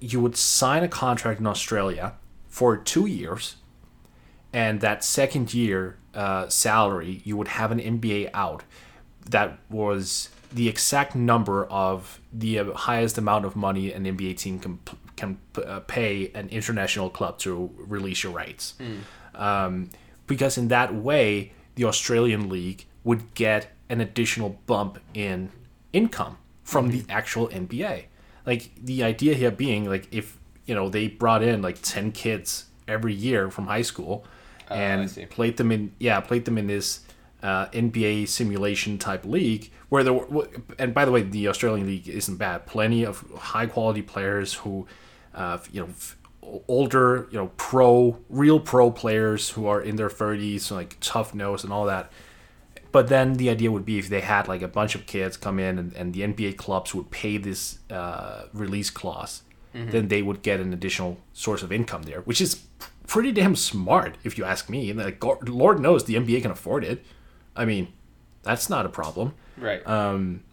you would sign a contract in Australia for two years, and that second year uh, salary you would have an NBA out that was the exact number of the highest amount of money an NBA team can can uh, pay an international club to release your rights. Mm. Um, because in that way, the Australian league would get an additional bump in income from mm-hmm. the actual NBA. Like the idea here being like if you know they brought in like 10 kids every year from high school uh, and played them in yeah, played them in this uh, NBA simulation type league where there were, and by the way the Australian league isn't bad. Plenty of high quality players who uh, you know older, you know, pro, real pro players who are in their 30s, like tough nose and all that. But then the idea would be if they had like a bunch of kids come in and, and the NBA clubs would pay this uh, release clause, mm-hmm. then they would get an additional source of income there, which is pretty damn smart if you ask me. And like, Lord knows the NBA can afford it. I mean, that's not a problem. Right. Um,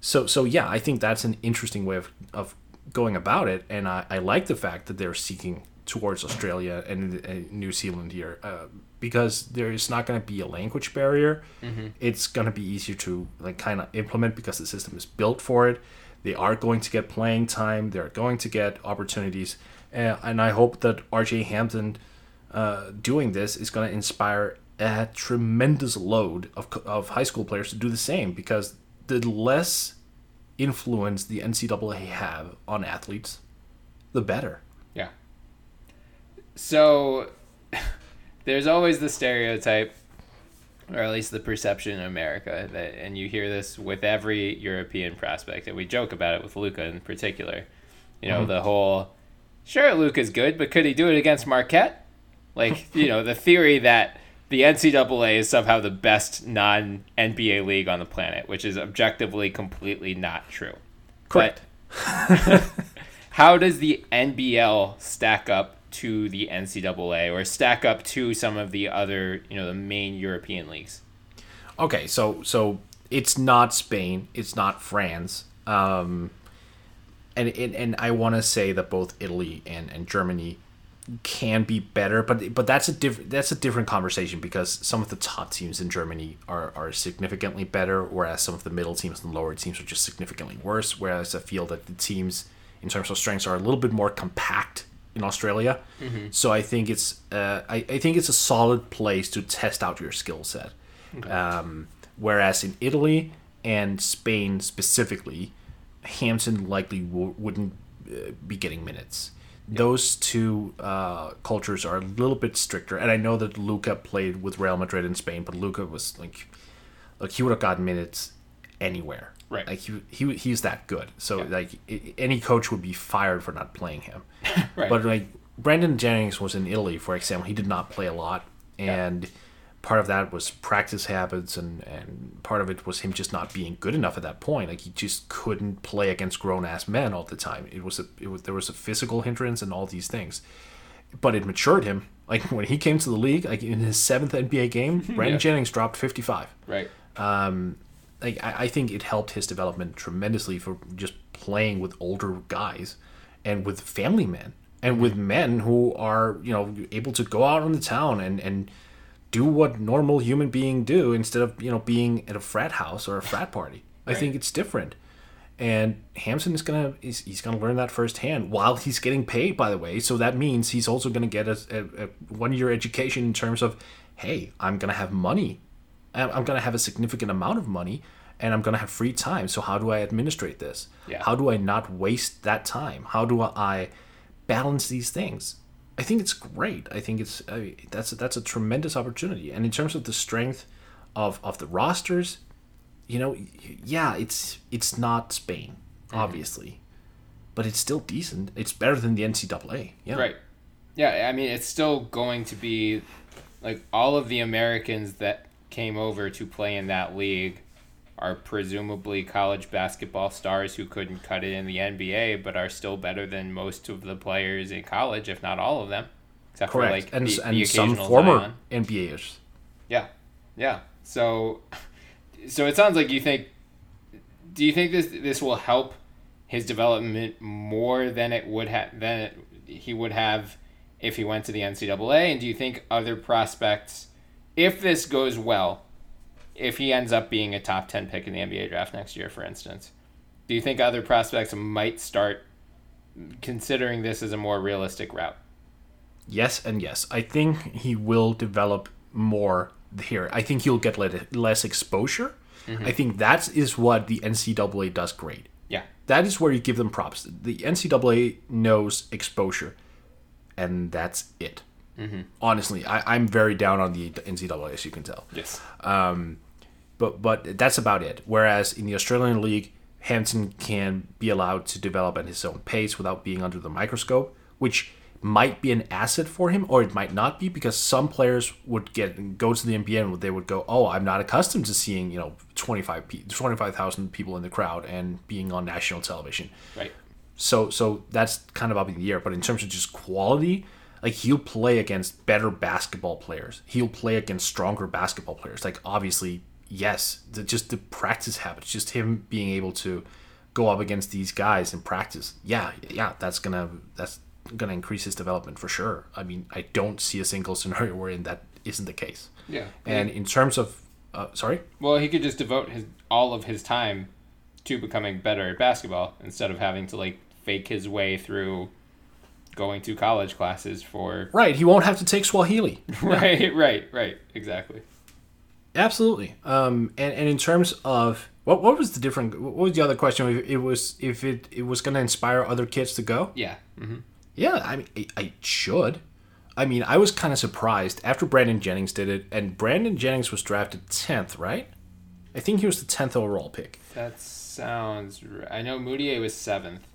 so so yeah, I think that's an interesting way of, of going about it, and I, I like the fact that they're seeking towards Australia and, New Zealand here. Uh, because there is not going to be a language barrier. Mm-hmm. It's going to be easier to like kind of implement because the system is built for it. They are going to get playing time. They're going to get opportunities, uh, and I hope that RJ Hampton uh, doing this is going to inspire a tremendous load of of high school players to do the same because the less influence the NCAA have on athletes, the better. So there's always the stereotype or at least the perception in America that and you hear this with every European prospect and we joke about it with Luka in particular. You know, mm-hmm. the whole sure Luka's good, but could he do it against Marquette? Like, you know, the theory that the NCAA is somehow the best non NBA league on the planet, which is objectively completely not true. Correct. how does the NBL stack up to the NCAA or stack up to some of the other, you know, the main European leagues? Okay, so so it's not Spain, it's not France, um, and and, and I want to say that both Italy and, and Germany can be better, but but that's a different that's a different conversation because some of the top teams in Germany are, are significantly better, whereas some of the middle teams and lower teams are just significantly worse. Whereas I feel that the teams in terms of strengths are a little bit more compact in Australia. Mm-hmm. So I think it's uh, I, I think it's a solid place to test out your skill set. Okay. Um, whereas in Italy and Spain specifically, Hampton likely w- wouldn't uh, be getting minutes. Yep. Those two uh, cultures are a little bit stricter, and I know that Luka played with Real Madrid in Spain, but Luka was like, like he would have gotten minutes anywhere. Right. Like he, he he's that good. So yeah. like any coach would be fired for not playing him. right. But like Brandon Jennings was in Italy, for example, he did not play a lot, and yeah. part of that was practice habits, and and part of it was him just not being good enough at that point. Like he just couldn't play against grown ass men all the time. It was a it was there was a physical hindrance and all these things, but it matured him. Like when he came to the league, like in his seventh NBA game, Brandon yeah. Jennings dropped fifty five. Right. Um, like I, I think it helped his development tremendously for just playing with older guys and with family men and with men who are you know able to go out on the town and and do what normal human being do instead of you know being at a frat house or a frat party. Right. I think it's different. And Hampton is gonna he's, he's gonna learn that firsthand while he's getting paid, by the way. So that means he's also gonna get a, a, a one year education in terms of, hey, I'm gonna have money, I'm gonna have a significant amount of money, and I'm gonna have free time. So how do I administrate this? Yeah. How do I not waste that time? How do I balance these things? I think it's great. I think it's I mean, that's that's a tremendous opportunity. And in terms of the strength of of the rosters, you know, yeah, it's it's not Spain, mm-hmm. obviously, but it's still decent. It's better than the NCAA. Yeah. Right. Yeah, I mean, it's still going to be like all of the Americans that came over to play in that league are presumably college basketball stars who couldn't cut it in the NBA, but are still better than most of the players in college, if not all of them, except Correct. for like and, the, and the some former Zion. NBAers. Yeah, yeah. So, so it sounds like you think. Do you think this this will help his development more than it would have than it, he would have if he went to the NCAA? And do you think other prospects, if this goes well, if he ends up being a top 10 pick in the NBA draft next year, for instance, do you think other prospects might start considering this as a more realistic route? Yes, and yes. I think he will develop more here. I think he'll get less exposure. Mm-hmm. I think that is what the NCAA does great. Yeah. That is where you give them props. The NCAA knows exposure, and that's it. Mm-hmm. Honestly, I, I'm very down on the NCAA, as you can tell. Yes. Um, but but that's about it. Whereas in the Australian League, Hampton can be allowed to develop at his own pace without being under the microscope, which might be an asset for him or it might not be because some players would get go to the NBA and they would go, "Oh, I'm not accustomed to seeing, you know, 25 25,000 people in the crowd and being on national television." Right. So so that's kind of up in the air, but in terms of just quality, like he'll play against better basketball players. He'll play against stronger basketball players. Like obviously yes, the, just the practice habits, just him being able to go up against these guys and practice. Yeah, yeah, that's gonna that's gonna increase his development for sure. I mean, I don't see a single scenario wherein that isn't the case. Yeah. And in terms of, uh, sorry. Well, he could just devote his all of his time to becoming better at basketball instead of having to like fake his way through going to college classes for right he won't have to take swahili right right right exactly Absolutely. Um, and, and in terms of what what was the different? What was the other question? It was if it it was going to inspire other kids to go. Yeah. Mm-hmm. Yeah. I mean, I, should. I mean, I was kind of surprised after Brandon Jennings did it, and Brandon Jennings was drafted tenth, right? I think he was the tenth overall pick. That sounds. Right. I know Mudiay was seventh.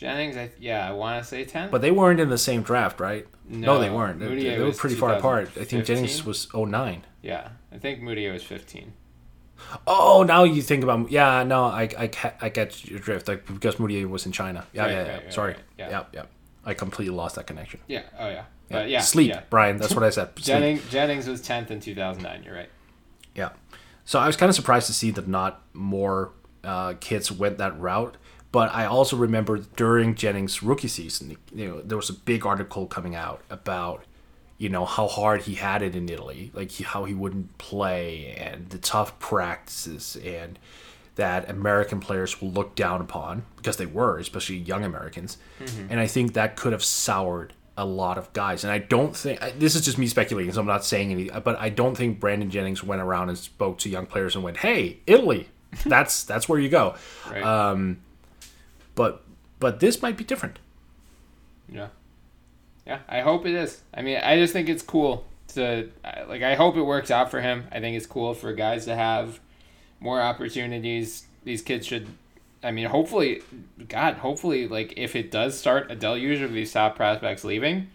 Jennings, I, yeah, I want to say 10. But they weren't in the same draft, right? No, no they weren't. They, they were pretty far apart. I think Jennings was 09. Yeah, I think Mudiay was 15. Oh, now you think about yeah. No, I, I, I get your drift. Like because Mudiay was in China. Yeah, right, yeah, yeah. Right, Sorry. Right, yeah. yeah, yeah. I completely lost that connection. Yeah. Oh yeah. But yeah. Sleep, yeah. Brian. That's what I said. Jennings, Jennings was tenth in two thousand nine. You're right. Yeah. So I was kind of surprised to see that not more uh, kids went that route. But I also remember during Jennings' rookie season, you know, there was a big article coming out about you know how hard he had it in Italy, like he, how he wouldn't play and the tough practices and that American players will look down upon because they were, especially young Americans. Mm-hmm. And I think that could have soured a lot of guys. And I don't think this is just me speculating, so I'm not saying anything. But I don't think Brandon Jennings went around and spoke to young players and went, "Hey, Italy, that's that's where you go." Right. Um, but but this might be different. Yeah. Yeah, I hope it is. I mean, I just think it's cool to like. I hope it works out for him. I think it's cool for guys to have more opportunities. These kids should. I mean, hopefully, God, hopefully, like if it does start a deluge of these top prospects leaving,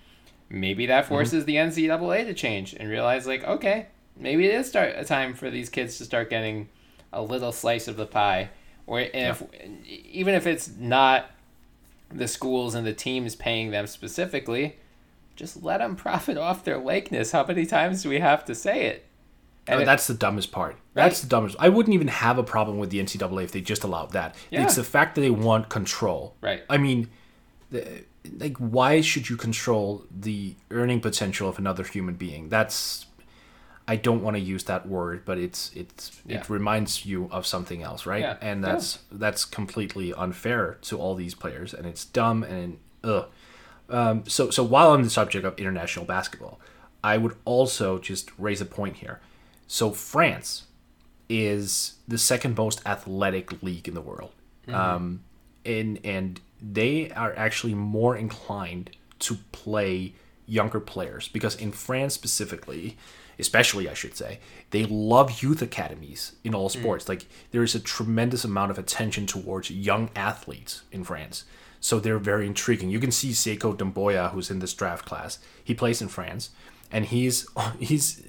maybe that mm-hmm. forces mm-hmm. the NCAA to change and realize like, okay, maybe it is start a time for these kids to start getting a little slice of the pie. Or if yeah. even if it's not the schools and the teams paying them specifically, just let them profit off their likeness. How many times do we have to say it? And oh, that's the dumbest part. That's the dumbest. I wouldn't even have a problem with the NCAA if they just allowed that. Yeah. It's the fact that they want control. Right. I mean, the, like, why should you control the earning potential of another human being? That's I don't want to use that word, but it's it's yeah. it reminds you of something else, right? Yeah. And that's yeah. that's completely unfair to all these players, and it's dumb and ugh. Um, so so while on the subject of international basketball, I would also just raise a point here. So France is the second most athletic league in the world, mm-hmm. um, and and they are actually more inclined to play younger players because in France specifically especially I should say, they love youth academies in all hmm. sports. Mm. Like there is a tremendous amount of attention towards young athletes in France. So they're very intriguing. You can see Sekou Doumbouya, who's in this draft class. He plays in France, and he's he's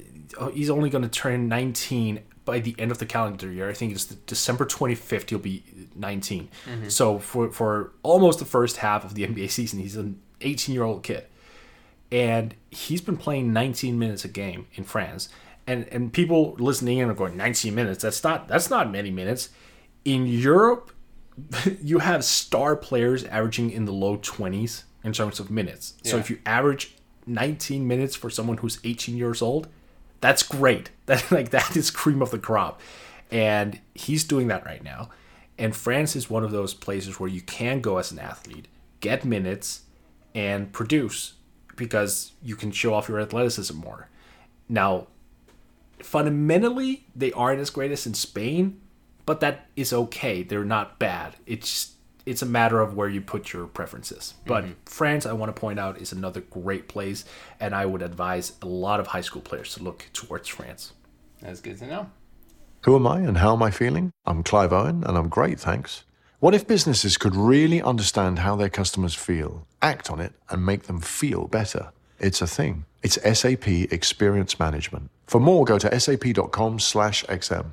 he's only going to turn 19 by the end of the calendar year. I think it's December 25th. He'll be 19. Mm-hmm. So for for almost the first half of the NBA season, he's an 18 year old kid and he's been playing 19 minutes a game in France. And and people listening in are going 19 minutes. That's not that's not many minutes. In Europe, you have star players averaging in the low 20s in terms of minutes. Yeah. So if you average 19 minutes for someone who's 18 years old, that's great. That like that is cream of the crop. And he's doing that right now. And France is one of those places where you can go as an athlete, get minutes, and produce because you can show off your athleticism more. Now, fundamentally, they aren't as great as in Spain, but that is okay. They're not bad. It's it's a matter of where you put your preferences. But mm-hmm. France, I want to point out, is another great place, and I would advise a lot of high school players to look towards France. That's good to know. Who am I and how am I feeling? I'm Clive Owen, and I'm great, thanks. What if businesses could really understand how their customers feel, act on it, and make them feel better? It's a thing. It's SAP Experience Management. For more, go to sap.com/xm.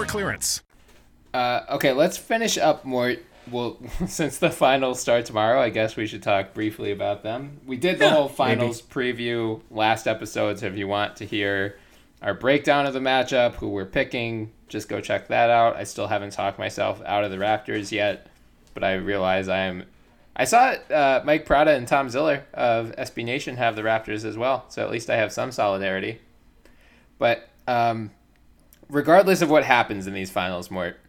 store clearance. Uh, okay, let's finish up more. Well, since the finals start tomorrow, I guess we should talk briefly about them. We did the yeah, whole finals maybe. preview last episode, so if you want to hear our breakdown of the matchup, who we're picking, just go check that out. I still haven't talked myself out of the Raptors yet, but I realize I am. I saw uh, Mike Prada and Tom Ziller of SB Nation have the Raptors as well, so at least I have some solidarity. But um, regardless of what happens in these finals, Mort,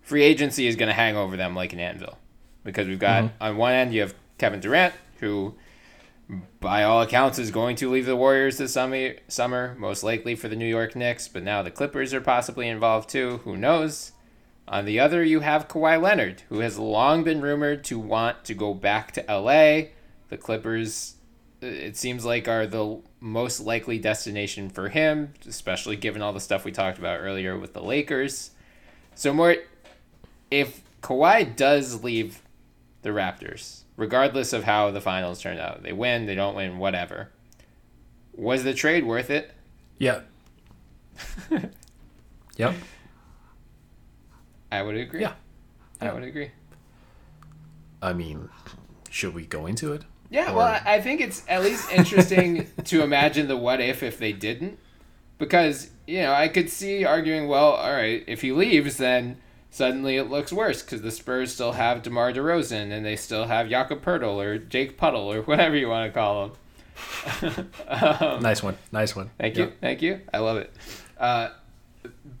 free agency is going to hang over them like an anvil. Because we've got, mm-hmm. on one end, you have Kevin Durant, who, by all accounts, is going to leave the Warriors this summer, summer, most likely for the New York Knicks, but now the Clippers are possibly involved too. Who knows? On the other, you have Kawhi Leonard, who has long been rumored to want to go back to LA. The Clippers, it seems like, are the most likely destination for him, especially given all the stuff we talked about earlier with the Lakers. So, more if Kawhi does leave the Raptors, regardless of how the finals turn out, they win, they don't win, whatever. Was the trade worth it? Yeah. yep. I would agree. Yeah. I would agree. I mean, should we go into it? Yeah, or... well, I think it's at least interesting to imagine the what if if they didn't, because you know I could see arguing, well, all right, if he leaves, then suddenly it looks worse because the Spurs still have DeMar DeRozan and they still have Jakob Poeltl or Jake Puddle or whatever you want to call him. um, nice one, nice one. Thank you, thank you. I love it. Uh,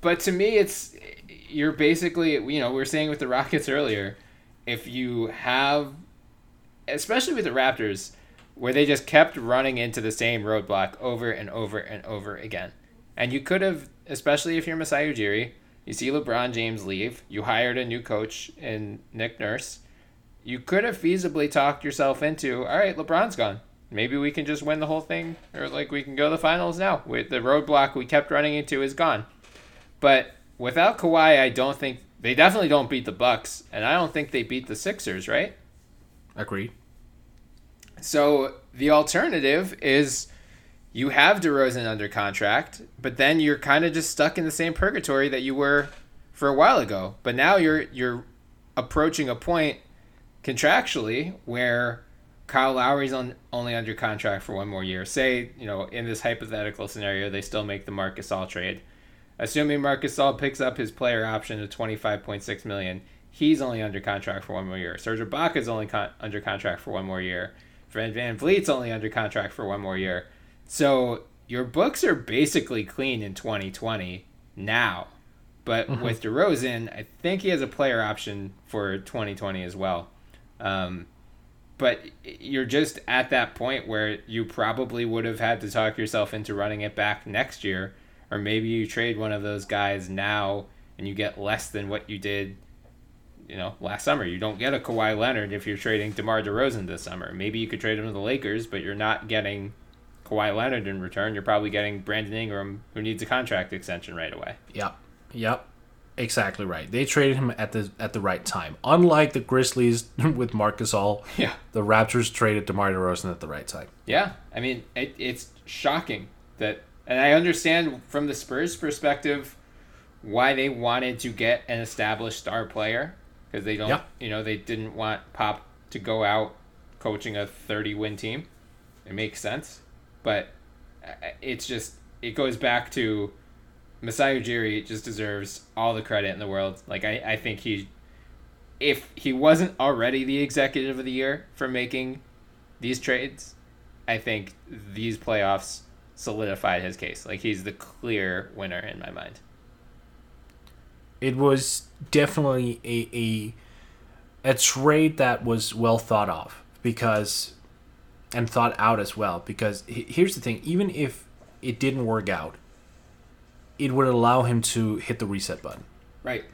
but to me, it's you're basically you know we were saying with the Rockets earlier, if you have especially with the Raptors, where they just kept running into the same roadblock over and over and over again. And you could have, especially if you're Masai Ujiri, you see LeBron James leave, you hired a new coach in Nick Nurse. You could have feasibly talked yourself into, all right, LeBron's gone. Maybe we can just win the whole thing, or like we can go to the finals now. With the roadblock we kept running into is gone. But without Kawhi, I don't think they definitely don't beat the Bucks, and I don't think they beat the Sixers, right? Agreed. So the alternative is you have DeRozan under contract, but then you're kind of just stuck in the same purgatory that you were for a while ago. But now you're you're approaching a point contractually where Kyle Lowry's on only under contract for one more year. Say, you know, in this hypothetical scenario, they still make the Marc Gasol trade. Assuming Marc Gasol picks up his player option of 25.6 million, he's only under contract for one more year. Serge Ibaka's only con- under contract for one more year. Fred VanVleet's only under contract for one more year. So your books are basically clean in 2020 now. But mm-hmm. with DeRozan, I think he has a player option for 2020 as well. Um, but you're just at that point where you probably would have had to talk yourself into running it back next year. Or maybe you trade one of those guys now and you get less than what you did you know, last summer. You don't get a Kawhi Leonard if you're trading DeMar DeRozan this summer. Maybe you could trade him to the Lakers, but you're not getting Kawhi Leonard in return, you're probably getting Brandon Ingram, who needs a contract extension right away. Yep, yep, exactly right. They traded him at the at the right time. Unlike the Grizzlies with Marc Gasol, yeah, the Raptors traded DeMar DeRozan at the right time. Yeah, I mean, it, it's shocking that, and I understand from the Spurs' perspective why they wanted to get an established star player because they don't, yep. you know, they didn't want Pop to go out coaching a 30 win team. It makes sense but uh, it's just it goes back to Masai Ujiri just deserves all the credit in the world. Like I, I think he if he wasn't already the executive of the year for making these trades, I think these playoffs solidified his case. Like he's the clear winner in my mind. It was definitely a a, a trade that was well thought of because and thought out as well. Because here's the thing: even if it didn't work out, it would allow him to hit the reset button. Right.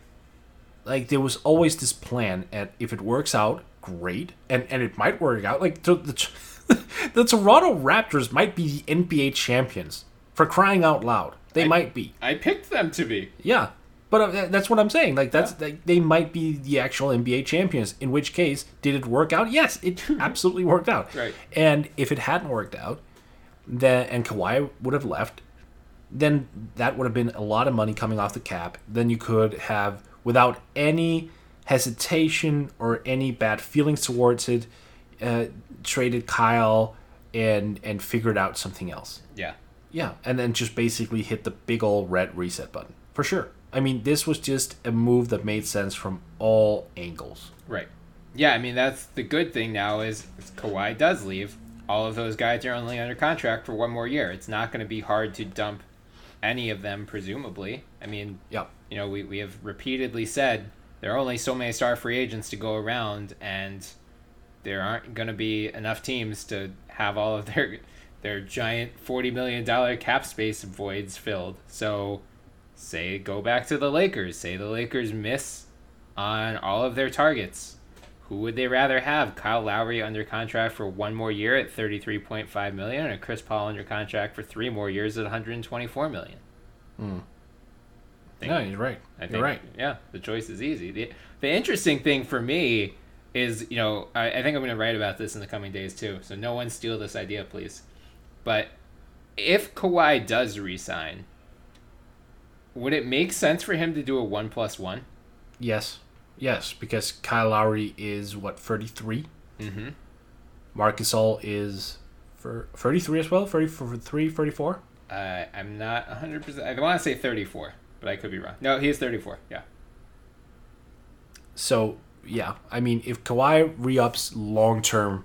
Like there was always this plan, and if it works out, great, and and it might work out. Like the the, the Toronto Raptors might be the NBA champions for crying out loud. They I, might be. I picked them to be. Yeah, but uh, that's what I'm saying. Like that's yeah. like, they might be the actual NBA champions. In which case, did it work out? Yes, it absolutely worked out. Right. And if it hadn't worked out, then and Kawhi would have left, then that would have been a lot of money coming off the cap. Then you could have, without any hesitation or any bad feelings towards it, uh, traded Kyle and and figured out something else. Yeah. Yeah, and then just basically hit the big old red reset button for sure. I mean, this was just a move that made sense from all angles. Right. Yeah, I mean that's the good thing now is, is Kawhi does leave. All of those guys are only under contract for one more year. It's not going to be hard to dump any of them, presumably. I mean, yep. you know, we, we have repeatedly said there are only so many star free agents to go around, and there aren't going to be enough teams to have all of their their giant forty million dollar cap space voids filled. So say go back to the Lakers. Say the Lakers miss on all of their targets. Who would they rather have? Kyle Lowry under contract for one more year at 33.5 million or Chris Paul under contract for three more years at 124 million? Hmm. no, you're right. I think, you're right. Yeah, the choice is easy. The, the interesting thing for me is, you know, I, I think I'm going to write about this in the coming days too. So no one steal this idea, please. But if Kawhi does resign, would it make sense for him to do a one plus one? Yes, yes, because Kyle Lowry is what thirty three. Mm-hmm. Marc Gasol is for thirty three as well. 33, 34? Uh, I'm not hundred percent. I want to say thirty four, but I could be wrong. No, he's thirty four. Yeah. So yeah, I mean, if Kawhi re ups long term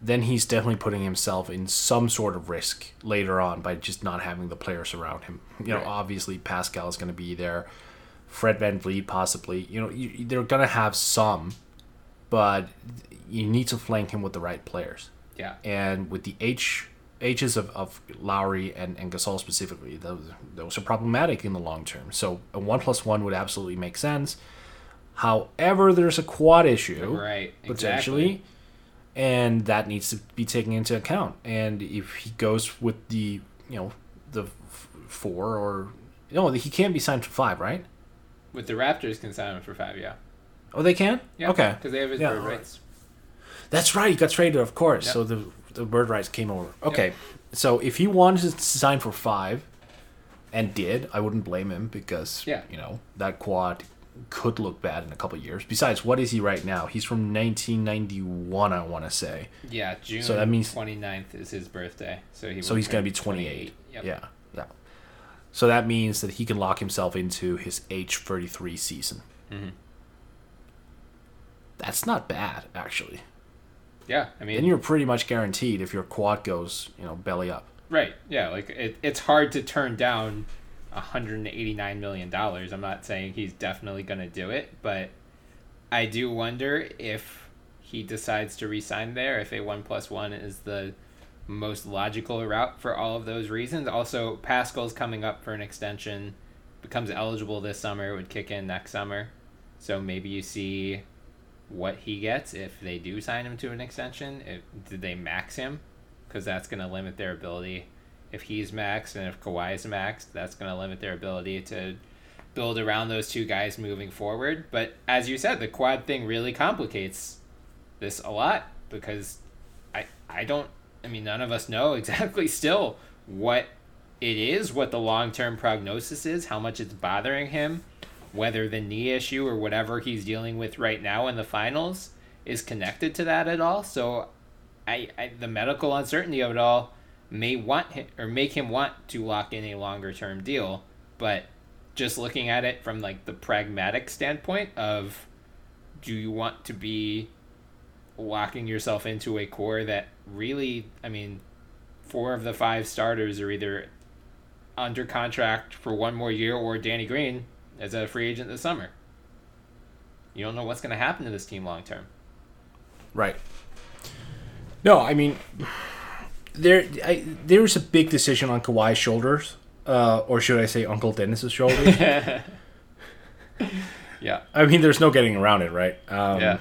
then he's definitely putting himself in some sort of risk later on by just not having the players around him. You know, right. obviously Pascal is going to be there, Fred VanVleet possibly. You know, you, they're going to have some, but you need to flank him with the right players. Yeah. And with the H ages of, of Lowry and, and Gasol specifically, those those are problematic in the long term. So a one plus one would absolutely make sense. However, there's a quad issue, right? Potentially, exactly. And that needs to be taken into account. And if he goes with the you know the four or no, he can't be signed for five, right? With the Raptors, can sign him for five, yeah. Oh, they can. Yeah. Okay. Because they have his yeah, bird rights. That's right. He got traded, of course. Yep. So the the bird rights came over. Okay. Yep. So if he wanted to sign for five, and did, I wouldn't blame him because yeah. you know that quad could look bad in a couple years. Besides, what is he right now? He's from 1991, I want to say. Yeah, June. So that means 29th is his birthday. So he. So he's gonna be 28. 28. Yep. Yeah, yeah. So that means that he can lock himself into his age 33 season. Mm-hmm. That's not bad, actually. Yeah, I mean, then you're pretty much guaranteed if your quad goes, you know, belly up. Right. Yeah. Like it, it's hard to turn down 189 million dollars. I'm not saying he's definitely going to do it, but I do wonder if he decides to resign there. If a one plus one is the most logical route for all of those reasons. Also, Pascal's coming up for an extension, becomes eligible this summer, would kick in next summer. So maybe you see what he gets if they do sign him to an extension. If, did they max him? Because that's going to limit their ability. If he's maxed and if Kawhi is maxed, that's going to limit their ability to build around those two guys moving forward. But as you said, the quad thing really complicates this a lot because I I don't I mean none of us know exactly still what it is, what the long term prognosis is, how much it's bothering him whether the knee issue or whatever he's dealing with right now in the finals is connected to that at all. So, I, I the medical uncertainty of it all may want him, or make him want to lock in a longer term deal, but just looking at it from like the pragmatic standpoint of do you want to be locking yourself into a core that really I mean four of the five starters are either under contract for one more year or Danny Green as a free agent this summer. You don't know what's going to happen to this team long term. Right. No, I mean, there I, there's a big decision on Kawhi's shoulders, uh, or should I say Uncle Dennis's shoulders? yeah. I mean, there's no getting around it, right? Um, yeah.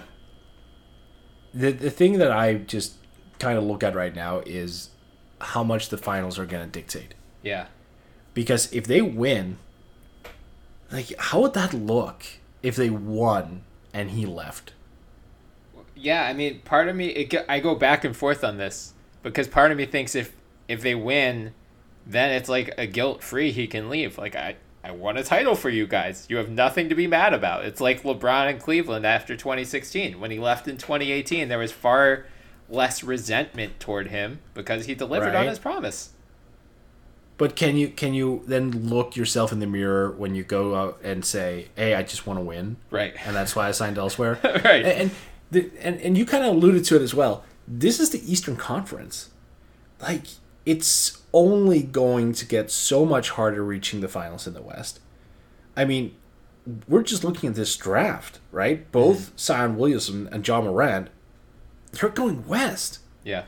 The the thing that I just kind of look at right now is how much the finals are going to dictate. Yeah. Because if they win, like, how would that look if they won and he left? Yeah, I mean, part of me, it, I go back and forth on this because part of me thinks if if they win, then it's like a guilt free he can leave. Like I I won a title for you guys. You have nothing to be mad about. It's like LeBron in Cleveland after 2016 when he left in 2018. There was far less resentment toward him because he delivered right. on his promise. But can you can you then look yourself in the mirror when you go out and say, "Hey, I just want to win," right? And that's why I signed elsewhere, right? And and, the, and and you kind of alluded to it as well. This is the Eastern Conference, like it's only going to get so much harder reaching the finals in the West. I mean, we're just looking at this draft, right? Both mm. Zion Williamson and Ja Morant, they're going west. Yeah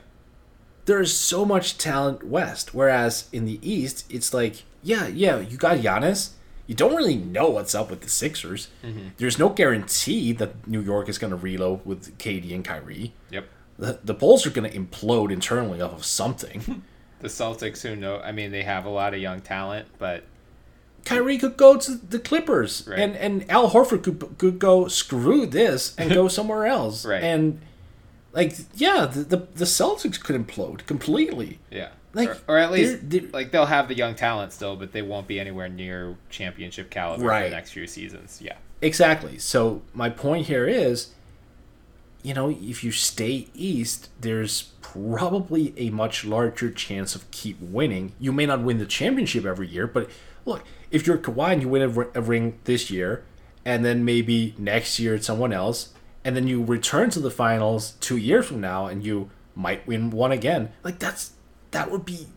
there's so much talent west. Whereas in the east, it's like, yeah, yeah, you got Giannis. You don't really know what's up with the Sixers. Mm-hmm. There's no guarantee that New York is going to reload with KD and Kyrie. Yep. The, the Bulls are going to implode internally off of something. the Celtics, who know, I mean, they have a lot of young talent, but Kyrie could go to the Clippers, right. and and Al Horford could could go screw this and go somewhere else, right? And like, yeah, the, the, the Celtics could implode completely. Yeah. Like, or, or at least they're, they're, like they'll have the young talent still, but they won't be anywhere near championship caliber right. for the next few seasons. Yeah. Exactly. So my point here is, you know, if you stay east, there's probably a much larger chance of keep winning. You may not win the championship every year, but look, if you're Kawhi and you win a, a ring this year, and then maybe next year it's someone else, and then you return to the finals two years from now and you might win one again like that's that would be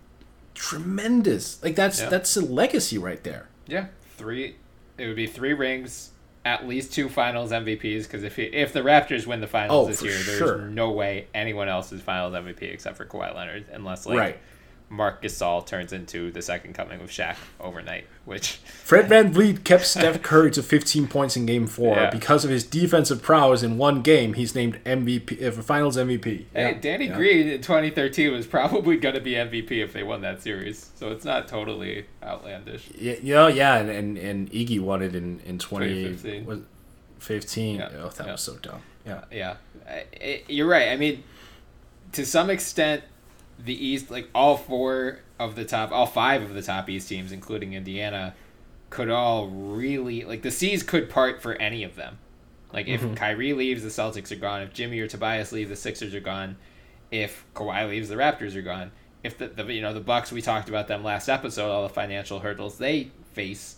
tremendous like that's yeah. that's a legacy right there yeah three it would be three rings at least two finals mvps because if if the raptors win the finals oh, this year there's sure. no way anyone else is finals mvp except for Kawhi Leonard unless like right. Marc Gasol turns into the second coming of Shaq overnight, which Fred VanVleet kept Steph Curry to 15 points in game 4 yeah. because of his defensive prowess in one game. He's named MVP uh, Finals MVP. Hey, yeah. Danny yeah. Green in 2013 was probably going to be MVP if they won that series. So it's not totally outlandish. Yeah, you know, yeah, and and, and Iggy won it in in 2015. Was 15. Yeah. Oh, that was so dumb. Yeah. Yeah. I, you're right. I mean, to some extent the East, like all four of the top, all five of the top East teams, including Indiana, could all really like the seas could part for any of them. Like if mm-hmm. Kyrie leaves, the Celtics are gone. If Jimmy or Tobias leave, the Sixers are gone. If Kawhi leaves, the Raptors are gone. If the, the you know the Bucks, we talked about them last episode, all the financial hurdles they face,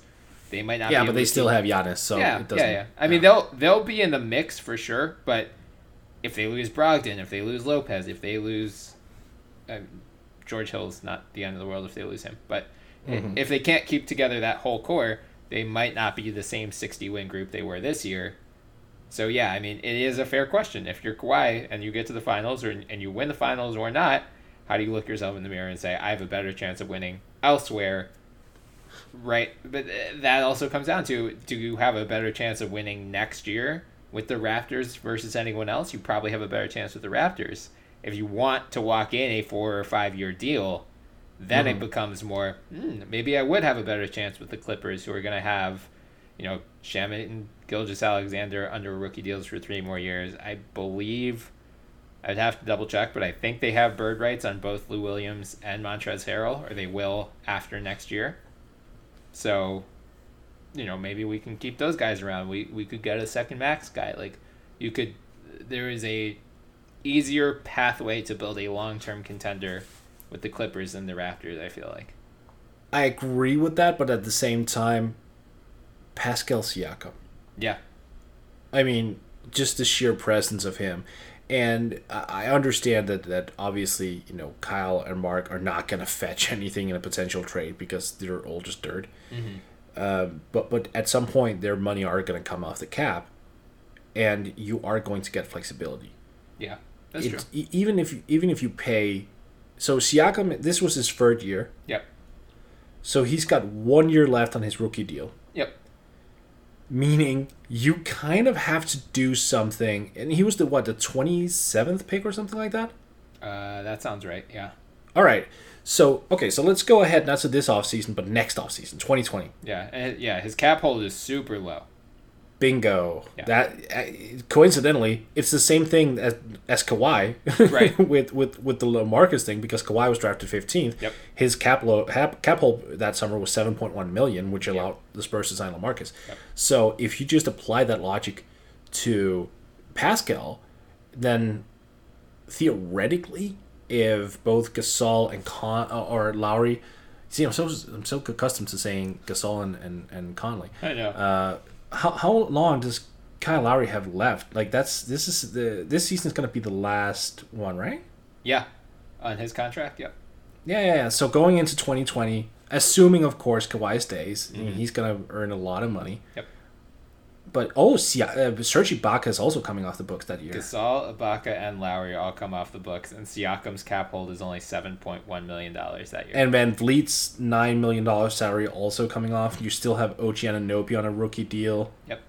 they might not. Yeah, but they still have Giannis, so yeah, yeah, yeah. I mean, they'll they'll be in the mix for sure. But if they lose Brogdon, if they lose Lopez, if they lose uh, George Hill's not the end of the world if they lose him, but mm-hmm. if they can't keep together that whole core, they might not be the same 60 win group they were this year. So yeah, I mean, it is a fair question. If you're Kawhi and you get to the finals or and you win the finals or not, how do you look yourself in the mirror and say I have a better chance of winning elsewhere? Right, but uh, that also comes down to do you have a better chance of winning next year with the Raptors versus anyone else? You probably have a better chance with the Raptors if you want to walk in a four or five year deal, then mm-hmm. it becomes more hmm, maybe I would have a better chance with the Clippers who are going to have, you know, Shamet and Gilgeous Alexander under rookie deals for three more years. I believe I'd have to double check, but I think they have bird rights on both Lou Williams and Montrezl Harrell, or they will after next year. So, you know, maybe we can keep those guys around. We we could get a second max guy. Like you could there is a easier pathway to build a long term contender with the Clippers than the Raptors. I feel like. I agree with that, but at the same time, Pascal Siakam. Yeah. I mean, just the sheer presence of him. And I understand that, that obviously, you know, Kyle and Mark are not going to fetch anything in a potential trade because they're all just dirt. Mm-hmm. Uh, but but at some point, their money are going to come off the cap, and you are going to get flexibility. Yeah. That's true. Even if you, even if you pay, so Siakam, this was his third year. Yep. So he's got one year left on his rookie deal. Yep. Meaning you kind of have to do something, and he was the what the twenty seventh pick or something like that. Uh, that sounds right. Yeah. All right. So okay, so let's go ahead not to this off season, but next off season, twenty twenty. Yeah, yeah, his cap hold is super low. Bingo. Yeah. That uh, coincidentally, it's the same thing as as Kawhi, right? with with with the Marcus thing because Kawhi was drafted 15th. Yep. His cap low, cap, cap hold that summer was 7.1 million, which allowed yep. the Spurs to sign Lamarcus. Yep. So if you just apply that logic to Pascal, then theoretically, if both Gasol and Con or Lowry, see, I'm so I'm so accustomed to saying Gasol and and, and Conley. I know. Uh, how how long does Kyle Lowry have left? Like that's this is the this season is going to be the last one, right? Yeah, on his contract. Yep. Yeah, yeah, yeah. So going into 2020, assuming of course Kawhi stays, mm-hmm. He's going to earn a lot of money. Yep. But oh, see, uh, Serge Ibaka is also coming off the books that year. Gasol, Ibaka, and Lowry all come off the books, and Siakam's cap hold is only seven point one million dollars that year. And VanVleet's nine million dollar salary also coming off. You still have OG Anunoby on a rookie deal. Yep.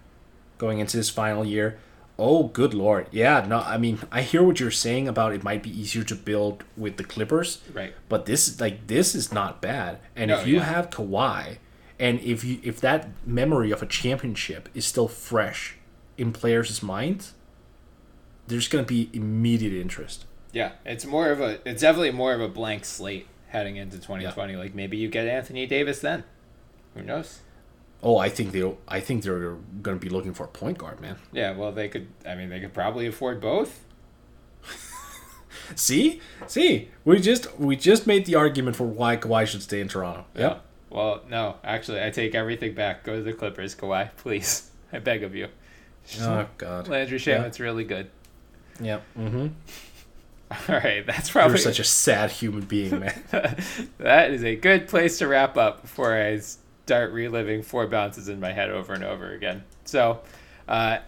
Going into his final year. Oh, good lord! Yeah, no, I mean, I hear what you're saying about it might be easier to build with the Clippers, right? But this, like, this is not bad. And no, if you yeah. have Kawhi and if you if that memory of a championship is still fresh in players' minds, there's going to be immediate interest. Yeah, it's more of a it's definitely more of a blank slate heading into 2020. Yeah. Like maybe you get Anthony Davis then. Who knows? Oh, I think they I think they're going to be looking for a point guard, man. Yeah, well, they could I mean, they could probably afford both. See? See, we just we just made the argument for why Kawhi should stay in Toronto. Yeah. Yep. Well, no, actually, I take everything back. Go to the Clippers, Kawhi, please. I beg of you. Oh God. Landry Shamet's yeah. really good. Yep. Mm-hmm. All right, that's probably. You're such a sad human being, man. that is a good place to wrap up before I start reliving four bounces in my head over and over again. So, uh,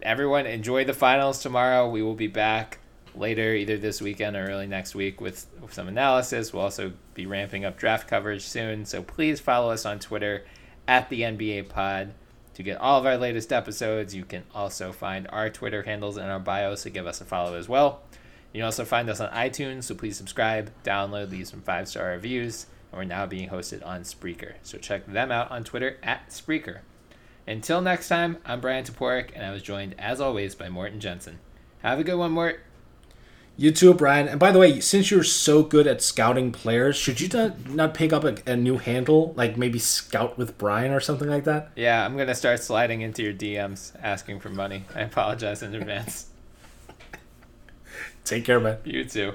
everyone, enjoy the finals tomorrow. We will be back later, either this weekend or early next week, with, with some analysis. We'll also be ramping up draft coverage soon. So please follow us on Twitter at the NBA Pod to get all of our latest episodes. You can also find our Twitter handles in our bio, so give us a follow as well. You can also find us on iTunes, so please subscribe, download, leave some five star reviews. And we're now being hosted on Spreaker, so check them out on Twitter at Spreaker. Until next time, I'm Bryan Toporek, and I was joined, as always, by Morten Jensen. Have a good one, Mort. You too, Bryan. And by the way, since you're so good at scouting players, should you not, not pick up a, a, new handle, like maybe Scout with Bryan or something like that? Yeah, I'm gonna start sliding into your DMs asking for money. I apologize in advance. Take care, man. You too.